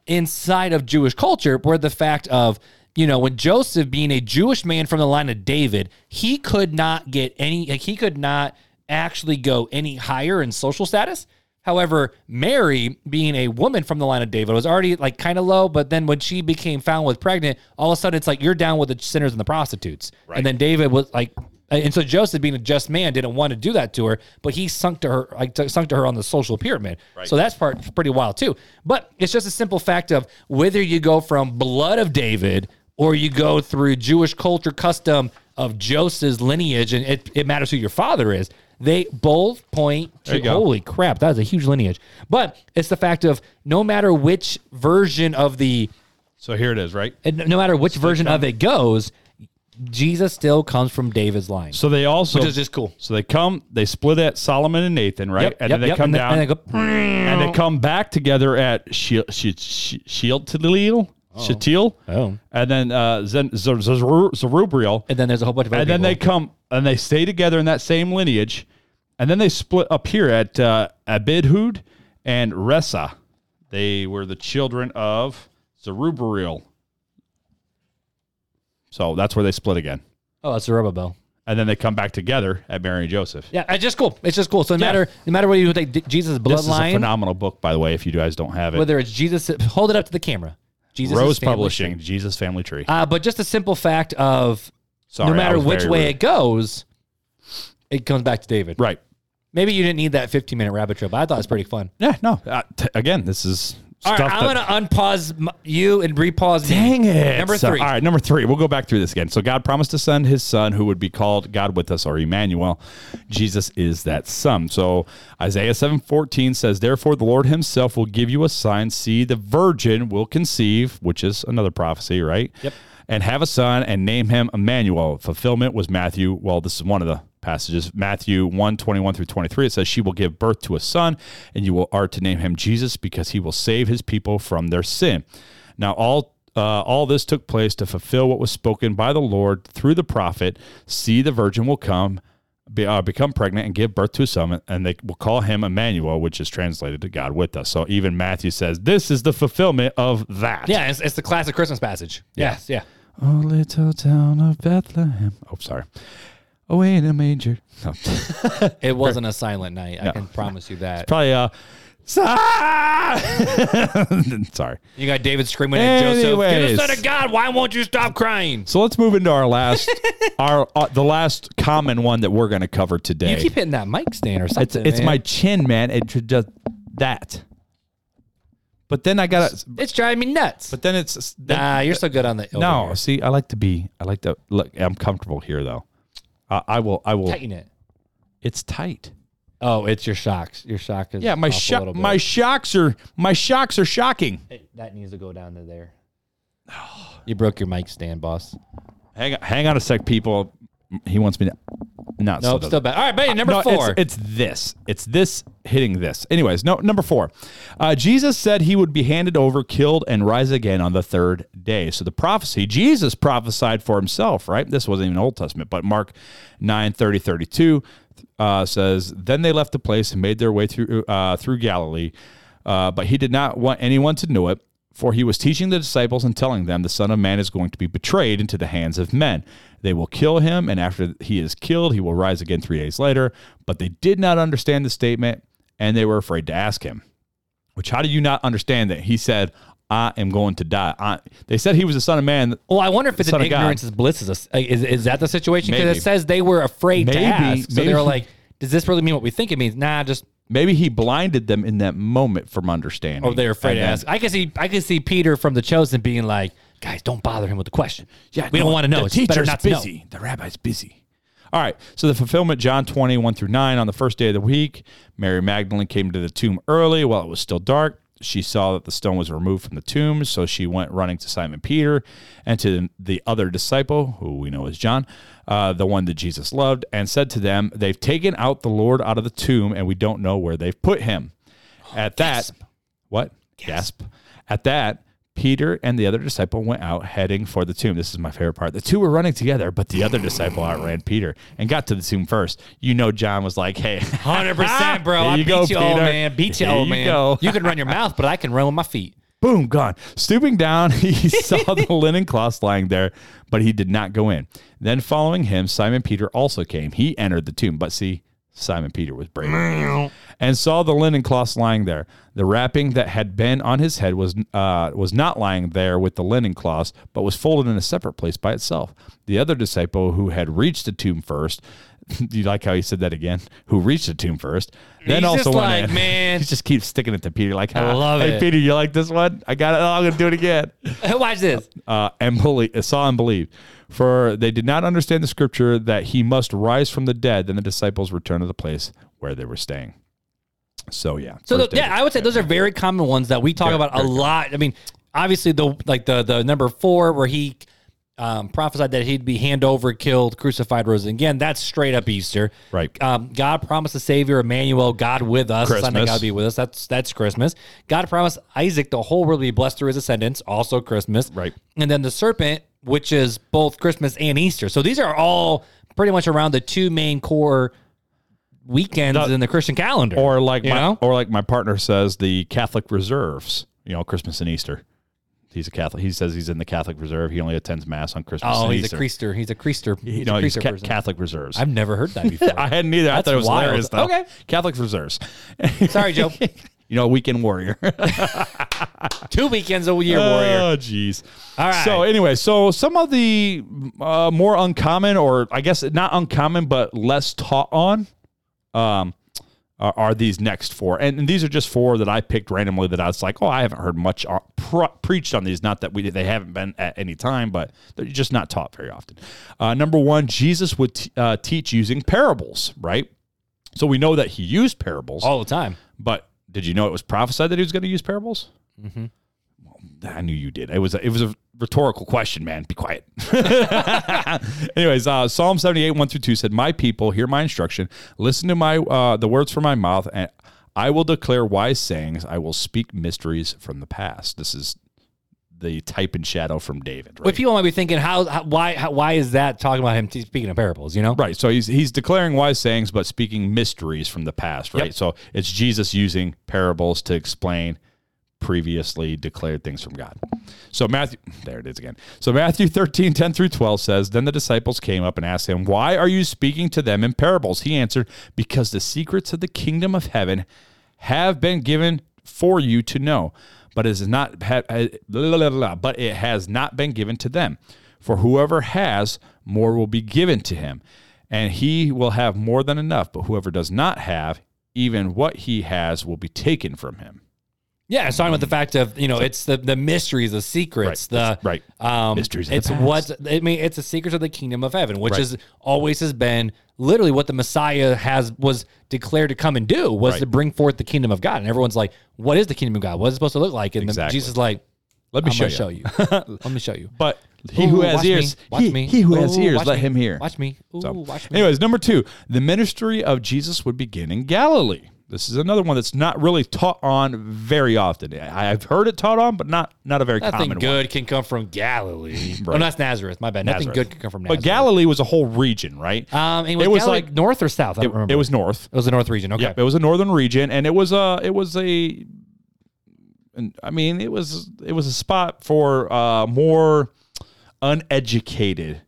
inside of Jewish culture, where the fact of you know when Joseph being a Jewish man from the line of David, he could not get any. Like, he could not actually go any higher in social status. However, Mary, being a woman from the line of David, was already like kind of low. But then when she became found with pregnant, all of a sudden it's like you're down with the sinners and the prostitutes. And then David was like, and so Joseph, being a just man, didn't want to do that to her, but he sunk to her, like sunk to her on the social pyramid. So that's part pretty wild too. But it's just a simple fact of whether you go from blood of David or you go through Jewish culture custom of Joseph's lineage, and it, it matters who your father is. They both point to holy crap, that is a huge lineage. But it's the fact of no matter which version of the So here it is, right? and no matter which version of it goes, Jesus still comes from David's line. So they also, Which is just cool. So they come, they split at Solomon and Nathan, right? Yep, and yep, then they yep. come And then- down, and they go, and they come back together at Shield, Shield, Shetil, Oh. and then uh, Zen, Zer- Zeru- Zerubbabel, And then there's a whole bunch of other and then they come and they stay together in that same lineage, and then they split up here at uh, Abidhud and Rhesa. They were the children of Zerubbabel. So that's where they split again. Oh, that's Zerubbabel. And then they come back together at Mary and Joseph. Yeah, it's just cool. It's just cool. So no Yeah. matter no matter whether you take Jesus' This is a bloodline, phenomenal book, by the way, if you guys don't have it. whether it's Jesus, hold it up to the camera. Jesus Rose Publishing, Jesus Family Tree. Uh, but just a simple fact of Sorry, no matter which way rude. it goes, it comes back to David. Right. Maybe you didn't need that 15 minute rabbit trail, but I thought it was pretty fun. Yeah, no. Uh, t- again, this is All right, I'm that- gonna unpause you and repause me. Dang it. Number So, three. all right, number three. We'll go back through this again. So God promised to send his son who would be called God with us or Emmanuel. Jesus is that son. So Isaiah 7:14 says, Therefore the Lord himself will give you a sign. See, the virgin will conceive, which is another prophecy, right? Yep. And have a son and name him Emmanuel. Fulfillment was Matthew. Well, this is one of the passages. Matthew 1, 21 through 23. It says, She will give birth to a son, and you will are to name him Jesus, because he will save his people from their sin. Now, all uh, all this took place to fulfill what was spoken by the Lord through the prophet. See, the virgin will come, be, uh, become pregnant, and give birth to a son, and they will call him Emmanuel, which is translated to God with us. So even Matthew says this is the fulfillment of that. Yeah, it's, it's the classic Christmas passage. Yes, yeah. Oh, little town of Bethlehem. Oh, sorry. Away in a manger. No. (laughs) It wasn't a silent night. I can promise you that. Probably uh (laughs) sorry. You got David screaming at Joseph, "Give Anyways. the son of God! Why won't you stop crying?" So let's move into our last (laughs) our uh, the last common one that we're going to cover today. You keep hitting that mic stand or it's something. it's man. my chin, man. It should just that. But then I got to It's driving me nuts. but then it's then, nah, you're so good on the. over No, here. see, I like to be I like to look I'm comfortable here though. Uh, I will I will tighten it. It's tight. Oh, it's your shocks. Your shock is Yeah, my off shock my shocks are my shocks are shocking. Hey, that needs to go down to there. (sighs) You broke your mic stand, boss. Hang on, hang on a sec, people. He wants me to. Not so Nope, still bad. All right, buddy, number No, four. It's, it's this. It's this hitting this. Anyways, no. Number four. Uh, Jesus said he would be handed over, killed, and rise again on the third day. So the prophecy, Jesus prophesied for himself, right? This wasn't even Old Testament, but Mark 9, 30, 32 uh, says, Then they left the place and made their way through uh, through Galilee. Uh, but he did not want anyone to know it, for he was teaching the disciples and telling them, The Son of Man is going to be betrayed into the hands of men. They will kill him, and after he is killed, he will rise again three days later. But they did not understand the statement, and they were afraid to ask him. Which, how do you not understand that he said, I am going to die? I, they said he was the Son of Man. well, I wonder if it's an ignorance is bliss. Is, a, is is that the situation? Because it says they were afraid to ask, so maybe they were like, "Does this really mean what we think it means?" Nah, just Maybe he blinded them in that moment from understanding. oh, they're afraid And to then- ask. I can see, I can see Peter from the chosen being like, "Guys, don't bother him with the question. Yeah, we don't want to know. The It's better teacher's not to know." busy. The rabbi's busy. All right. So the fulfillment, John 20, 1 through 9. On the first day of the week, Mary Magdalene came to the tomb early while it was still dark. She saw that the stone was removed from the tomb, so she went running to Simon Peter and to the other disciple, who we know is John, uh, the one that Jesus loved, and said to them, They've taken out the Lord out of the tomb, and we don't know where they've put him. At that, what? Gasp. At that, Peter and the other disciple went out heading for the tomb. This is my favorite part. The two were running together, but the other disciple outran Peter and got to the tomb first. You know, John was like, "Hey, (laughs) Hundred percent, bro. I you beat go, you, old man. Beat you, Here old you man. go. You can run your mouth, but I can run with my feet. (laughs) boom, gone. Stooping down, (laughs) he saw the linen cloths lying there, but he did not go in. Then, following him, Simon Peter also came. He entered the tomb, but see, Simon Peter was brave and saw the linen cloths lying there. The wrapping that had been on his head was uh, was not lying there with the linen cloths, but was folded in a separate place by itself. The other disciple who had reached the tomb first. (laughs) Do you like how he said that again? Who reached the tomb first? Then He's also just went like, in. man. (laughs) he just keeps sticking it to Peter. Like, I "Ah, love hey, it." Peter, you like this one? I got it. Oh, I'm gonna do it again (laughs) Watch this. uh, and believe, saw and believed. For they did not understand the scripture that he must rise from the dead. Then the disciples returned to the place where they were staying. So yeah. So the, yeah, I would say those are very common ones that we talk Very, about a common. lot. I mean, obviously the like the the number four where he um, prophesied that he'd be hand over, killed, crucified, rose again. That's straight up Easter. Right. Um, God promised a Savior, Emmanuel, God with us. The Son of God be with us. That's that's Christmas. God promised Isaac the whole world will be blessed through his descendants. Also Christmas. Right. And then the serpent, which is both Christmas and Easter. So these are all pretty much around the two main core weekends in the Christian calendar. or like you my, know? or like my partner says, the Catholic reserves. You know, Christmas and Easter. He's a Catholic. He says he's in the Catholic reserve. He only attends mass on Christmas. Oh, and he's Easter. a creaster. He's a creaster. He's You know, a he's creaster ca- person. Catholic reserves. I've never heard that (laughs) before. I hadn't either. I That's thought it was wild. hilarious. Though. Okay. Catholic reserves. (laughs) Sorry, Joe. (laughs) you know, a weekend warrior. Two weekends a year, warrior. Oh, jeez. All right. So anyway, so some of the uh, more uncommon, or I guess not uncommon, but less taught on, um, are, these next four, and, and these are just four that I picked randomly. That I was like, oh, I haven't heard much uh, pre- preached on these. Not that we they haven't been at any time, but they're just not taught very often. Uh, number one, Jesus would t- uh, teach using parables, right? So we know that he used parables, All the time. but did you know it was prophesied that he was going to use parables? Mm-hmm. I knew you did. It was a, it was a rhetorical question, man. Be quiet. (laughs) Anyways, uh, Psalm seventy eight one through two said, "My people, hear my instruction. Listen to my uh, the words from my mouth, and I will declare wise sayings. I will speak mysteries from the past." This is the type and shadow from David, right? But people might be thinking, how, how why, how, why is that talking about him t- speaking of parables? You know, Right. So he's he's declaring wise sayings, but speaking mysteries from the past. Right. Yep. So it's Jesus using parables to explain previously declared things from God. So Matthew, there it is again. So Matthew 13, 10 through 12 says, Then the disciples came up and asked him, Why are you speaking to them in parables? He answered, Because the secrets of the kingdom of heaven have been given for you to know, but it is not but it has not been given to them. For whoever has, more will be given to him, and he will have more than enough. But whoever does not have, even what he has will be taken from him. Yeah, it's talking about the fact of you know it's the the mysteries, the secrets, Right. the Right. Um, Mysteries It's what I mean. It's the secrets of the kingdom of heaven, which Right. is always has been literally what the Messiah has was declared to come and do was Right. to bring forth the kingdom of God. And everyone's like, "What is the kingdom of God? What is it supposed to look like?" And then Exactly. Jesus is like, Let me "I'm show you. show you. (laughs) Let me show you." But he Ooh, who has ears, me, watch he, me. he who has ears, let me. him hear. Watch me. Ooh, So, watch me. anyways, number two, the ministry of Jesus would begin in Galilee. This is another one that's not really taught on very often. I've heard it taught on, but not not a very Nothing common good one. can come from Galilee. Oh, (laughs) Right. that's Nazareth. My bad. Nothing Nazareth. good can come from Nazareth. But Galilee was a whole region, right? um, and was, it was Galilee like- north or south. I it, don't remember. it was north. It was the north region. Okay. Yep, it was a northern region, and it was a it was a, and I mean it was it was a spot for uh, more uneducated.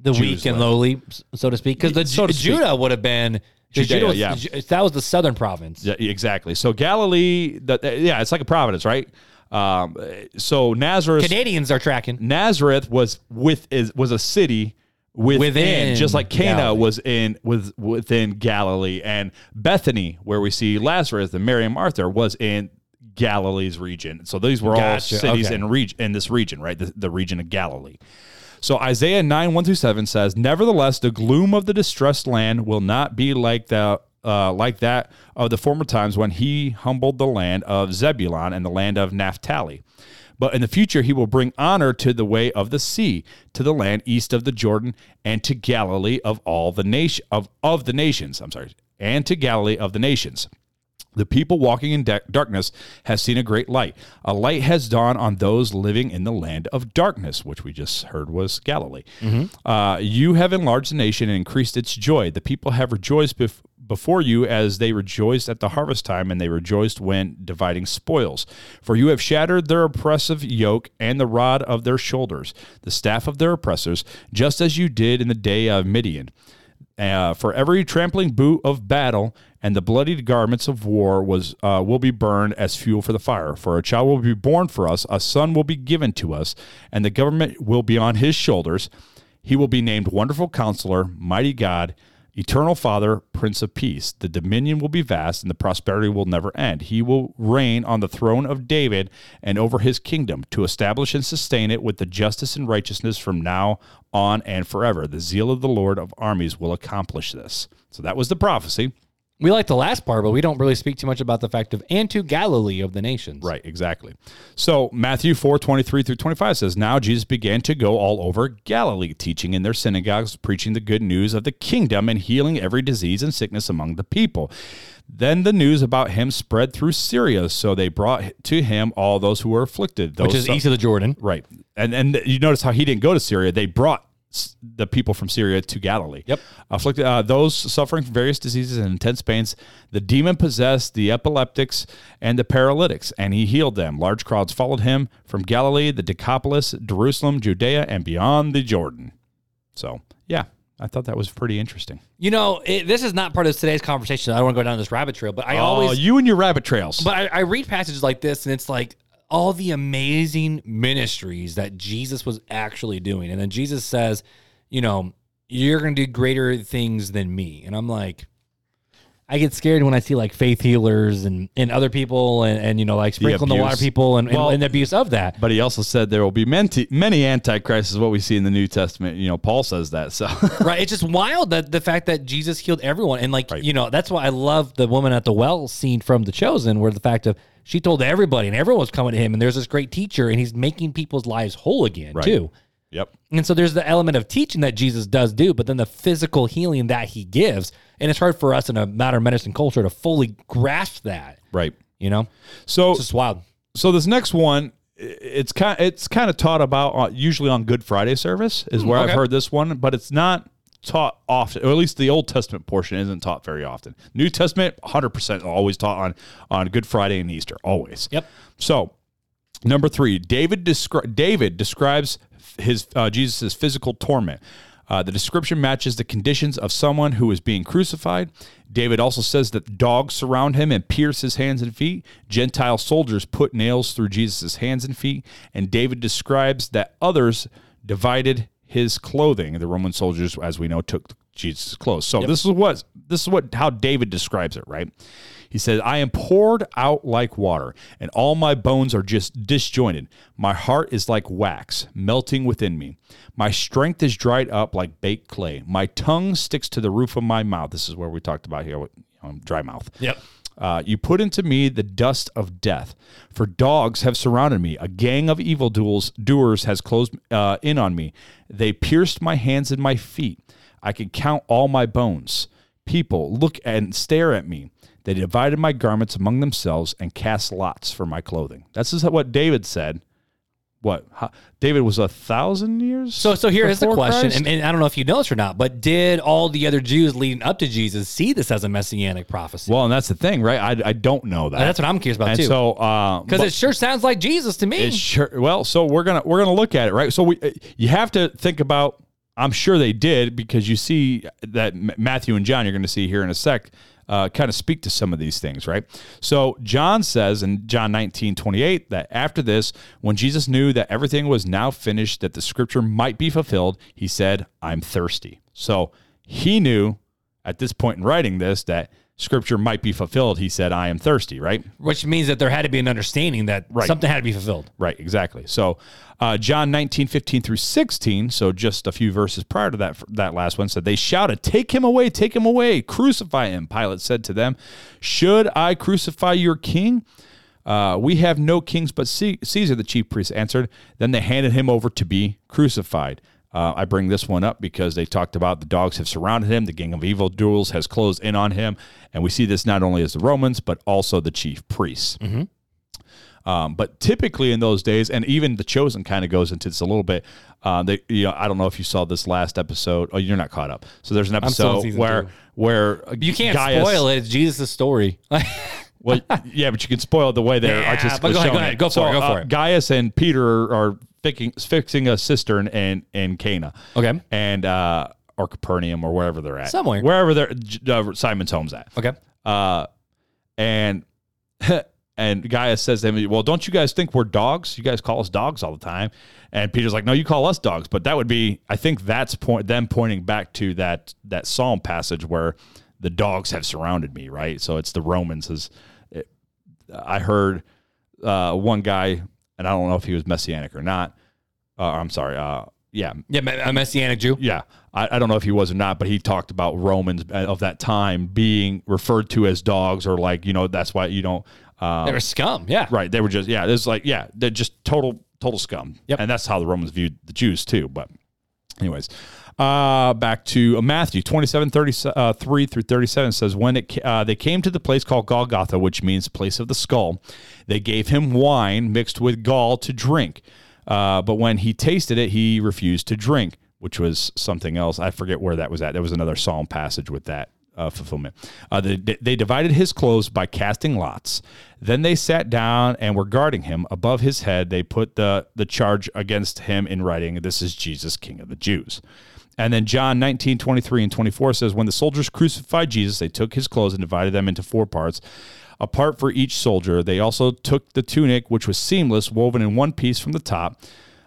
the Jews weak and lowly, so to speak, because the So Judah would have been Judea, yeah. That was the southern province. Yeah, exactly. So Galilee, that yeah, it's like a province, right? Um, so Nazareth, Canadians are tracking. Nazareth was with is was a city within, Within just like Cana Galilee. was in was within Galilee, and Bethany, where we see Lazarus and Mary and Martha, was in Galilee's region. So these were all cities okay. in reg- in this region, right? The, the region of Galilee. So Isaiah 9, 1 through 7 says, Nevertheless, the gloom of the distressed land will not be like the uh, like that of the former times when he humbled the land of Zebulun and the land of Naphtali. But in the future he will bring honor to the way of the sea, to the land east of the Jordan, and to Galilee of all the nation of, of the nations. I'm sorry, and to Galilee of the nations. The people walking in da- darkness has seen a great light. A light has dawned on those living in the land of darkness, which we just heard was Galilee. Uh, you have enlarged the nation and increased its joy. The people have rejoiced bef- before you as they rejoiced at the harvest time, and they rejoiced when dividing spoils. For you have shattered their oppressive yoke and the rod of their shoulders, the staff of their oppressors, just as you did in the day of Midian. Uh, for every trampling boot of battle and the bloodied garments of war was uh, will be burned as fuel for the fire. For a child will be born for us, a son will be given to us, and the government will be on his shoulders. He will be named Wonderful Counselor, Mighty God, Eternal Father, Prince of Peace. The dominion will be vast, and the prosperity will never end. He will reign on the throne of David and over his kingdom to establish and sustain it with the justice and righteousness from now on and forever. The zeal of the Lord of armies will accomplish this. So that was the prophecy. We like the last part, but we don't really speak too much about the fact of and to Galilee of the nations. Right, exactly. So Matthew 4, 23 through 25 says, Now Jesus began to go all over Galilee, teaching in their synagogues, preaching the good news of the kingdom, and healing every disease and sickness among the people. Then the news about him spread through Syria, so they brought to him all those who were afflicted. Those Which is east of the Jordan. Right. And and you notice how he didn't go to Syria. They brought the people from Syria to Galilee. Yep. Afflicted uh, those suffering from various diseases and intense pains, the demon possessed, the epileptics, and the paralytics, and he healed them. Large crowds followed him from Galilee, the Decapolis, Jerusalem, Judea, and beyond the Jordan. So, yeah, I thought that was pretty interesting. You know, it, this is not part of today's conversation. I don't want to go down this rabbit trail, but I oh, always you and your rabbit trails. But I, I read passages like this, and it's like all the amazing ministries that Jesus was actually doing. And then Jesus says, you know, you're going to do greater things than me. And I'm like, I get scared when I see like faith healers and, and other people and, and, you know, like sprinkling the, water people and, and, Well- and the abuse of that. but he also said there will be many, many antichrists, is what we see in the New Testament. You know, Paul says that. So, (laughs) right. It's just wild that the fact that Jesus healed everyone. And like, Right. you know, that's why I love the woman at the well scene from The Chosen, where the fact of she told everybody and everyone was coming to him and there's this great teacher and he's making people's lives whole again Right. too. Yep. And so there's the element of teaching that Jesus does do, but then the physical healing that he gives. And it's hard for us in a modern medicine culture to fully grasp that, Right. you know? So, It's just wild. so this next one it's kind it's kind of taught about uh, usually on Good Friday service is where okay. I've heard this one, but it's not taught often, or at least the Old Testament portion isn't taught very often. New Testament, hundred percent, always taught on on Good Friday and Easter, always. Yep. So Number three, David descri- David describes his uh, Jesus' physical torment. Uh, the description matches the conditions of someone who is being crucified. David also says that dogs surround him and pierce his hands and feet. Gentile soldiers put nails through Jesus' hands and feet. And David describes that others divided his clothing. The Roman soldiers, as we know, took Jesus' clothes. So this is what this is what how David describes it, right? He says, I am poured out like water, and all my bones are just disjointed. My heart is like wax, melting within me. My strength is dried up like baked clay. My tongue sticks to the roof of my mouth. This is where we talked about here with um, dry mouth. Yep. Uh, you put into me the dust of death, for dogs have surrounded me. A gang of evil doers, doers has closed uh, in on me. They pierced my hands and my feet. I can count all my bones. People look and stare at me. They divided my garments among themselves and cast lots for my clothing. This is what David said. What how, David was a thousand years. So, so here is the question, and, and I don't know if you know this or not, but did all the other Jews leading up to Jesus see this as a messianic prophecy? well, and that's the thing, right? I, I don't know that. That's what I'm curious about and too. so, uh, because but- it sure sounds like Jesus to me. Sure. Well, so we're gonna we're gonna look at it, right? So we you have to think about. I'm sure they did because you see that Matthew and John. You're going to see here in a sec. Uh, kind of speak to some of these things, right? So John says in John 19, 28, that after this, when Jesus knew that everything was now finished, that the scripture might be fulfilled, he said, I'm thirsty. So he knew at this point in writing this that scripture might be fulfilled. He said, I am thirsty, right? which means that there had to be an understanding that Right. something had to be fulfilled. Right, exactly. So uh, John 19, 15 through 16, so just a few verses prior to that that last one, said, They shouted, Take him away, take him away, crucify him. Pilate said to them, Should I crucify your king? Uh, we have no kings but Caesar, the chief priest answered. Then they handed him over to be crucified. Uh, I bring this one up because they talked about the dogs have surrounded him, the gang of evil duels has closed in on him, and we see this not only as the Romans but also the chief priests. Um, but typically in those days, and even the chosen kind of goes into this a little bit. Uh, they, you know, I don't know if you saw this last episode. Oh, you're not caught up. So there's an episode where two. where You can't spoil it. It's Jesus' story. (laughs) Well, yeah, but you can spoil the way they're Yeah, artistically but go ahead, showing go ahead. it. Go for So, it, go uh, for it. Gaius and Peter are fixing, fixing a cistern in in Cana. Okay. and uh, or Capernaum or wherever they're at, Somewhere. wherever they're uh, Simon's home's at. okay. Uh, and (laughs) and Gaius says to him, "Well, don't you guys think we're dogs? You guys call us dogs all the time." And Peter's like, "No, you call us dogs." But that would be, I think, that's point them pointing back to that that Psalm passage where the dogs have surrounded me, right? So it's the Romans. Is it, I heard uh, one guy, and I don't know if he was messianic or not. Uh, I'm sorry. Uh, yeah, Yeah, a messianic Jew. yeah, I, I don't know if he was or not, but he talked about Romans of that time being referred to as dogs, or like you know that's why you don't. Uh, They were scum. Yeah. right, they were just yeah. It's like yeah, they're just total total scum. Yep. and that's how the Romans viewed the Jews too. But anyways, uh, back to Matthew 27, 33 through 37 says, When it uh, they came to the place called Golgotha, which means place of the skull, they gave him wine mixed with gall to drink. Uh, but when he tasted it, he refused to drink, which was something else. I forget where that was at. There was another psalm passage with that uh, fulfillment. Uh, they, they divided his clothes by casting lots. Then they sat down and were guarding him. Above his head, they put the, the charge against him in writing, This is Jesus, King of the Jews. And then John 19, 23 and 24 says, When the soldiers crucified Jesus, they took his clothes and divided them into four parts, a part for each soldier. They also took the tunic, which was seamless, woven in one piece from the top.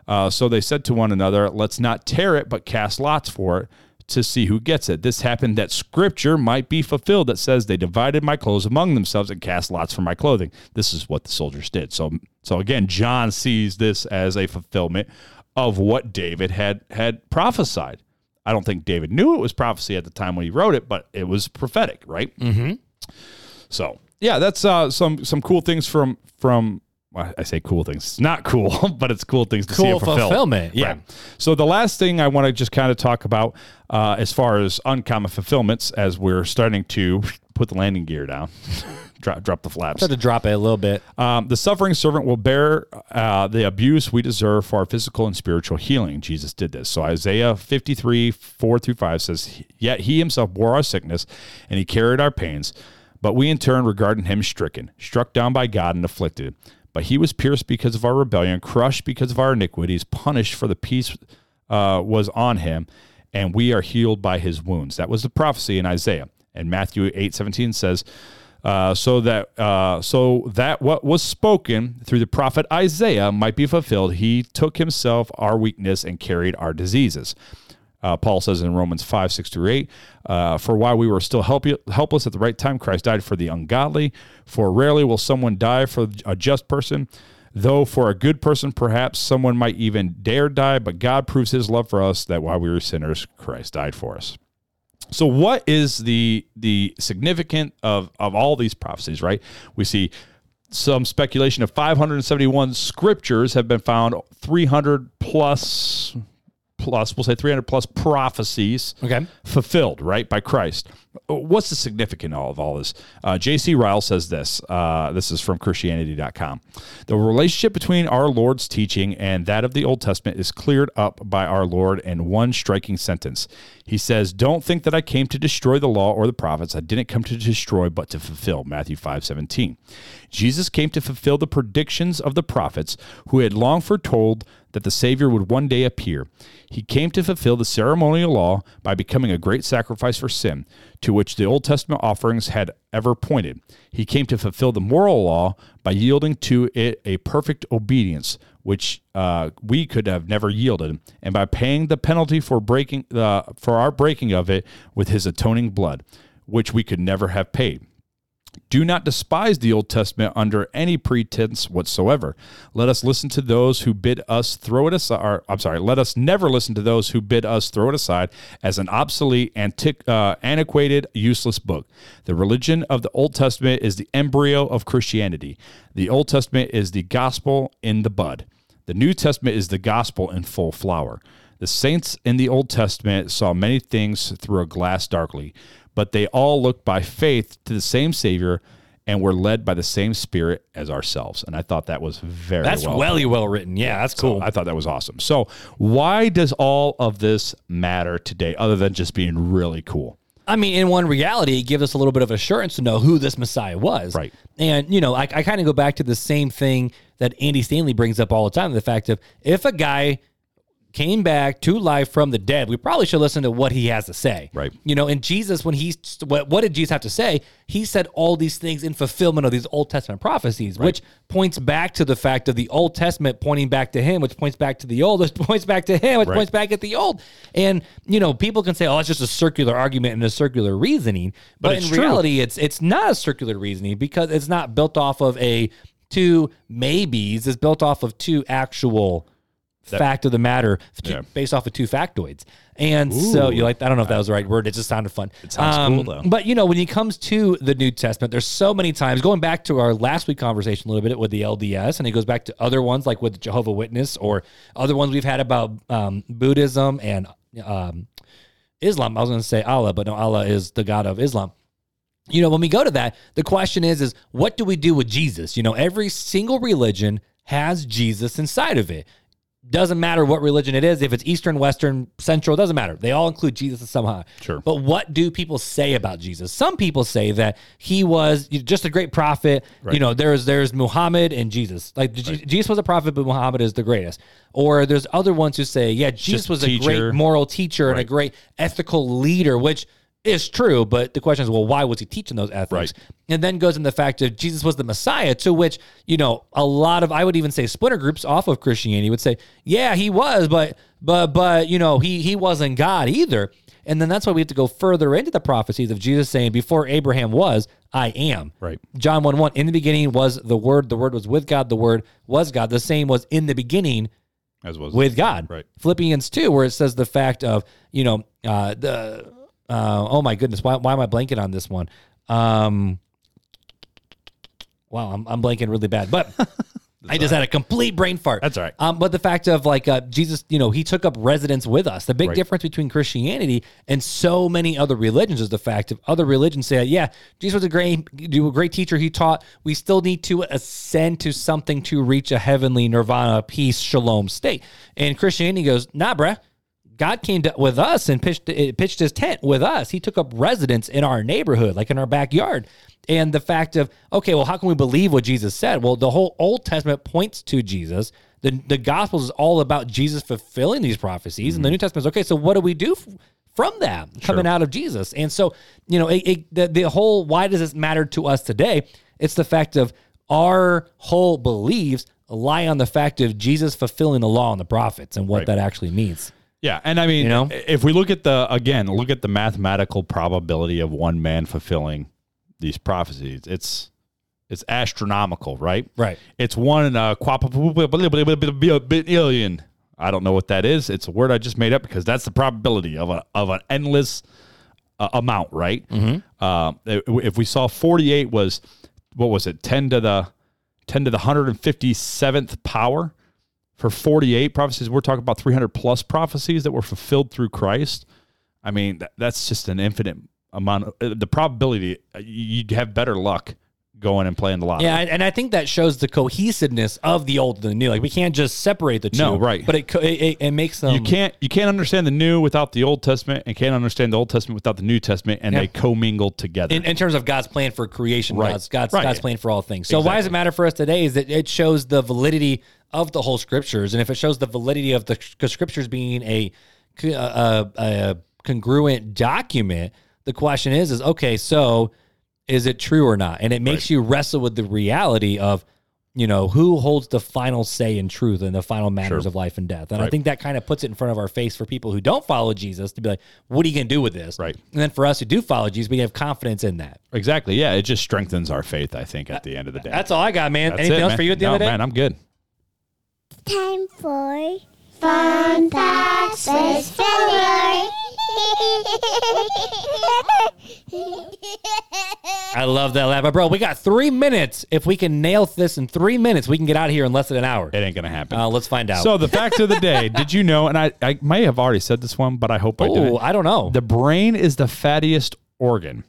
Uh, so they said to one another, Let's not tear it, but cast lots for it to see who gets it. This happened that scripture might be fulfilled that says they divided my clothes among themselves and cast lots for my clothing. This is what the soldiers did. So so again, John sees this as a fulfillment of what David had had prophesied. I don't think David knew it was prophecy at the time when he wrote it, but it was prophetic, right? Mm-hmm. So yeah, that's uh, some some cool things from from. well, I say cool things. It's not cool, (laughs) but it's cool things to see Cool it fulfilled. fulfillment, yeah. Right. So the last thing I want to just kind of talk about, uh, as far as uncommon fulfillments, as we're starting to put the landing gear down, (laughs) drop drop the flaps. Start to drop it a little bit. Um, the suffering servant will bear uh, the abuse we deserve for our physical and spiritual healing. Jesus did this. So Isaiah 53, 4 through 5 says, Yet he himself bore our sickness and he carried our pains, but we in turn regarded him stricken, struck down by God and afflicted. But he was pierced because of our rebellion, crushed because of our iniquities, punished for the peace uh, was on him, and we are healed by his wounds. That was the prophecy in Isaiah. And Matthew eight seventeen says, uh, so that uh, so that what was spoken through the prophet Isaiah might be fulfilled. He took himself our weakness and carried our diseases. Uh, Paul says in Romans 5, 6 through 8, uh, For while we were still help- helpless at the right time, Christ died for the ungodly. For rarely will someone die for a just person, though for a good person, perhaps someone might even dare die. But God proves his love for us that while we were sinners, Christ died for us. So, what is the the significant of of all these prophecies? Right, we see some speculation of 571 scriptures have been found, 300 plus plus, we'll say 300 plus prophecies Okay. fulfilled, right, by Christ. What's the significance of all this? Uh, J.C. Ryle says this. Uh, this is from Christianity.com. The relationship between our Lord's teaching and that of the Old Testament is cleared up by our Lord in one striking sentence. He says, Don't think that I came to destroy the law or the prophets. I didn't come to destroy, but to fulfill. Matthew 5 17. Jesus came to fulfill the predictions of the prophets who had long foretold that the Savior would one day appear. He came to fulfill the ceremonial law by becoming a great sacrifice for sin, to which the Old Testament offerings had ever pointed. He came to fulfill the moral law by yielding to it a perfect obedience, which uh, we could have never yielded, and by paying the penalty for breaking uh, for our breaking of it with His atoning blood, which we could never have paid. Do not despise the Old Testament under any pretense whatsoever. Let us listen to those who bid us throw it aside. Or, I'm sorry, let us never listen to those who bid us throw it aside as an obsolete, antiq, uh, antiquated, useless book. The religion of the Old Testament is the embryo of Christianity. The Old Testament is the gospel in the bud. The New Testament is the gospel in full flower. The saints in the Old Testament saw many things through a glass darkly, but they all looked by faith to the same Savior and were led by the same Spirit as ourselves. And I thought that was very That's well. welly well written. Yeah, that's So cool. I thought that was awesome. So, why does all of this matter today, other than just being really cool? I mean, in one reality, it gives us a little bit of assurance to know who this Messiah was. Right. And, you know, I, I kind of go back to the same thing that Andy Stanley brings up all the time the fact of if a guy came back to life from the dead, we probably should listen to what he has to say. Right. You know, and Jesus, when he's, what, what did Jesus have to say? He said all these things in fulfillment of these Old Testament prophecies, which points back to the fact of the Old Testament pointing back to him, which points back to the old, which (laughs) points back to him, which Right. points back at the old. And, you know, people can say, oh, it's just a circular argument and a circular reasoning. But, it's in true. reality, it's it's not a circular reasoning because it's not built off of a two maybes. It's built off of two actual fact of the matter Yeah. based off of two factoids. And so you like I don't know if that was the right word. It just sounded fun. It sounds cool, though. But you know, when it comes to the New Testament, there's so many times going back to our last week conversation a little bit with the LDS, and it goes back to other ones like with Jehovah Witness or other ones we've had about um, Buddhism and um, Islam. I was going to say Allah, but no, Allah is the God of Islam you know when we go to that the question is is what do we do with jesus you know every single religion has jesus inside of it doesn't matter what religion it is. If it's eastern western central doesn't matter. They all include jesus somehow. Sure. but what do people say about jesus? Some people say that he was just a great prophet. You know there's there's muhammad and jesus. Like Je- jesus was a prophet but muhammad is the greatest. Or there's other ones who say yeah jesus Just was a teacher. great moral teacher and a great ethical leader which is true, but the question is, well, why was he teaching those ethics? Right. And then goes in the fact that Jesus was the Messiah, to which, you know, a lot of I would even say splinter groups off of Christianity would say, yeah, he was, but but but you know, he he wasn't God either. And then that's why we have to go further into the prophecies of Jesus saying, Before Abraham was, I am. Right. John 1 1, in the beginning was the word, the word was with God, the word was God. The same was in the beginning As was with God. Right. Philippians 2, where it says the fact of, you know, uh, the, uh, oh my goodness, why, why am I blanking on this one? Um, wow, I'm, I'm blanking really bad, but (laughs) I just had a complete brain fart. That's all right. Um, but the fact of like uh, Jesus, you know, he took up residence with us. The big Right. difference between Christianity and so many other religions is the fact of other religions say, yeah, Jesus was a great, do a great teacher. He taught. We still need to ascend to something to reach a heavenly nirvana, peace, shalom state. And Christianity goes, nah, bruh. God came to, with us and pitched uh, pitched his tent with us. He took up residence in our neighborhood, like in our backyard. And the fact of okay, well, how can we believe what Jesus said? Well, the whole Old Testament points to Jesus. The the Gospels is all about Jesus fulfilling these prophecies, and the New Testament is okay. So what do we do? f- From that coming out of Jesus, and so you know, it, it, the the whole why does this matter to us today? It's the fact of our whole beliefs lie on the fact of Jesus fulfilling the law and the prophets and what Right. that actually means. Yeah, and I mean, You know? if we look at the again, look at the mathematical probability of one man fulfilling these prophecies, it's it's astronomical, right? Right. It's one in a billion. I don't know what that is. It's a word I just made up because that's the probability of a of an endless uh, amount, right? Mm-hmm. Uh, if if we saw forty eight was what was it ten to the ten to the hundred and fifty seventh power for forty eight prophecies. We're talking about three hundred plus prophecies that were fulfilled through Christ. I mean, that, that's just an infinite amount. Of, the probability uh, you'd have better luck going and playing the lottery. Yeah, and, I think that shows the cohesiveness of the old and the new. Like we can't just separate the two. No, right. But it co- it, it, makes them. you can't you can't understand the new without the Old Testament, and can't understand the Old Testament without the New Testament, and Yeah. they commingle together. in, in terms of God's plan for creation, Right. God's God's, Right. God's plan for all things. So why does it matter for us today? Is that it shows the validity of the whole scriptures, and if it shows the validity of the scriptures being a a, a, a congruent document, the question is, is okay, so is it true or not? And it makes you wrestle with the reality of. You know who holds the final say in truth and the final matters Sure. of life and death, and I think that kind of puts it in front of our face for people who don't follow Jesus to be like, "What are you going to do with this?" Right. And then for us who do follow Jesus, we have confidence in that. exactly. Yeah, it just strengthens our faith. I think at the end of the day. That's all I got, man. That's Anything it, else man. for you at the no, end of the day? man, I'm good. Time for Fun Facts with Filler. (laughs) I love that laugh. But bro, we got three minutes. If we can nail this in three minutes, we can get out of here in less than an hour. It ain't gonna happen. Uh, let's find out. So the fact of the day, (laughs) did you know? And I, I may have already said this one, but I hope I oh, didn't. I don't know. The brain is the fattiest organ.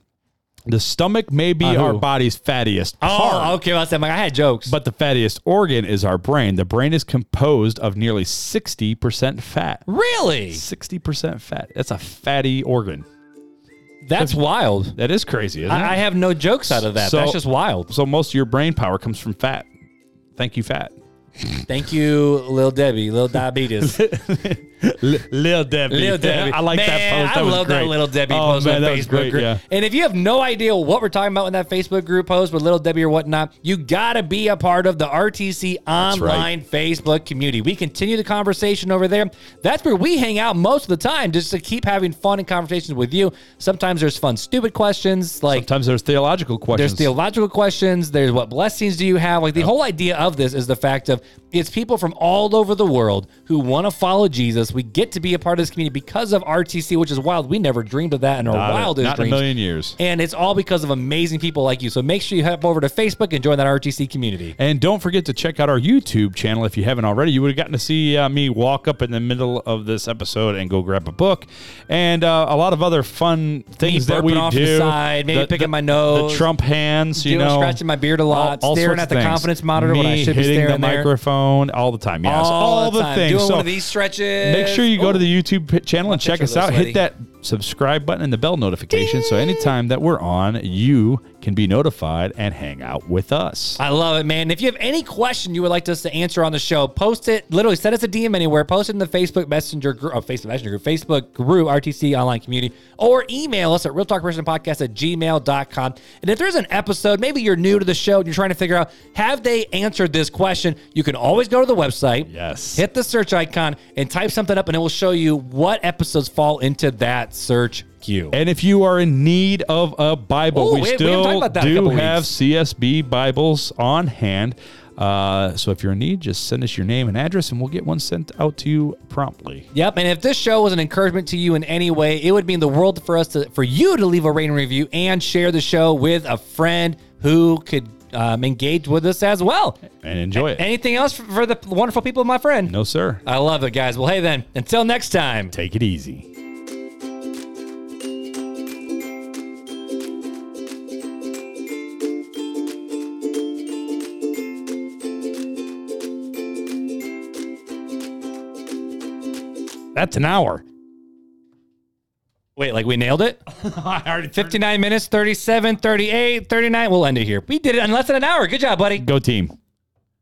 The stomach may be our body's fattiest oh, part, okay. Well, I said, like, I had jokes. but the fattiest organ is our brain. The brain is composed of nearly 60% fat. really, 60% fat. That's a fatty organ. that's wild. That is crazy, isn't I, I have no jokes out of that. So- that's just wild. So most of your brain power comes from fat. Thank you, fat. Thank you, Lil Debbie, Lil Diabetes. (laughs) Lil Debbie. Little Debbie. I like that post. That I love great. that Little Debbie oh, post man, on that Facebook great, group. Yeah. And if you have no idea what we're talking about in that Facebook group post with Little Debbie or whatnot, you got to be a part of the RTC online Facebook community. We continue the conversation over there. That's where we hang out most of the time just to keep having fun and conversations with you. Sometimes there's fun, stupid questions like Sometimes there's theological questions. there's theological questions. There's what blessings do you have? Like the whole idea of this is the fact of it's people from all over the world who want to follow Jesus. We get to be a part of this community because of RTC, which is wild. We never dreamed of that in our Not, wildest not in a million years. And it's all because of amazing people like you. So make sure you head over to Facebook and join that RTC community. And don't forget to check out our YouTube channel if you haven't already. You would have gotten to see uh, me walk up in the middle of this episode and go grab a book, and uh, a lot of other fun things that we off do. the side, maybe picking my nose, the Trump hands, you doing- know, scratching my beard a lot, all staring at the things. confidence monitor me when I should be hitting staring at the there. microphone all the time. Yes, all, the, time. things. Doing So one of these stretches. Make sure you go to the YouTube channel and check us out. Hit that subscribe button and the bell notification so anytime that we're on, you can be notified and hang out with us. I love it, man. If you have any question you would like us to answer on the show, post it. Literally, send us a DM anywhere. Post it in the Facebook Messenger group, oh, Facebook Messenger group, Facebook group, RTC Online Community, or email us at realtalkpersonpodcast at gmail.com. And if there's an episode, maybe you're new to the show and you're trying to figure out, have they answered this question? You can always go to the website. Yes. Hit the search icon and type something up, and it will show you what episodes fall into that search queue. And if you are in need of a Bible, Ooh, we still talked about that in a do have weeks. CSB Bibles on hand. Uh, so if you're in need, just send us your name and address, and we'll get one sent out to you promptly. Yep, and if this show was an encouragement to you in any way, it would mean the world for us to for you to leave a rating review and share the show with a friend who could um, engage with us as well. And enjoy it. Anything else for, for the wonderful people, my friend? no, sir. I love it, guys. Well, hey then, until next time. Take it easy. That's an hour. Wait, like we nailed (laughs) it? 59 minutes, 37, 38, 39. We'll end it here. We did it in less than an hour. Good job, buddy. Go team.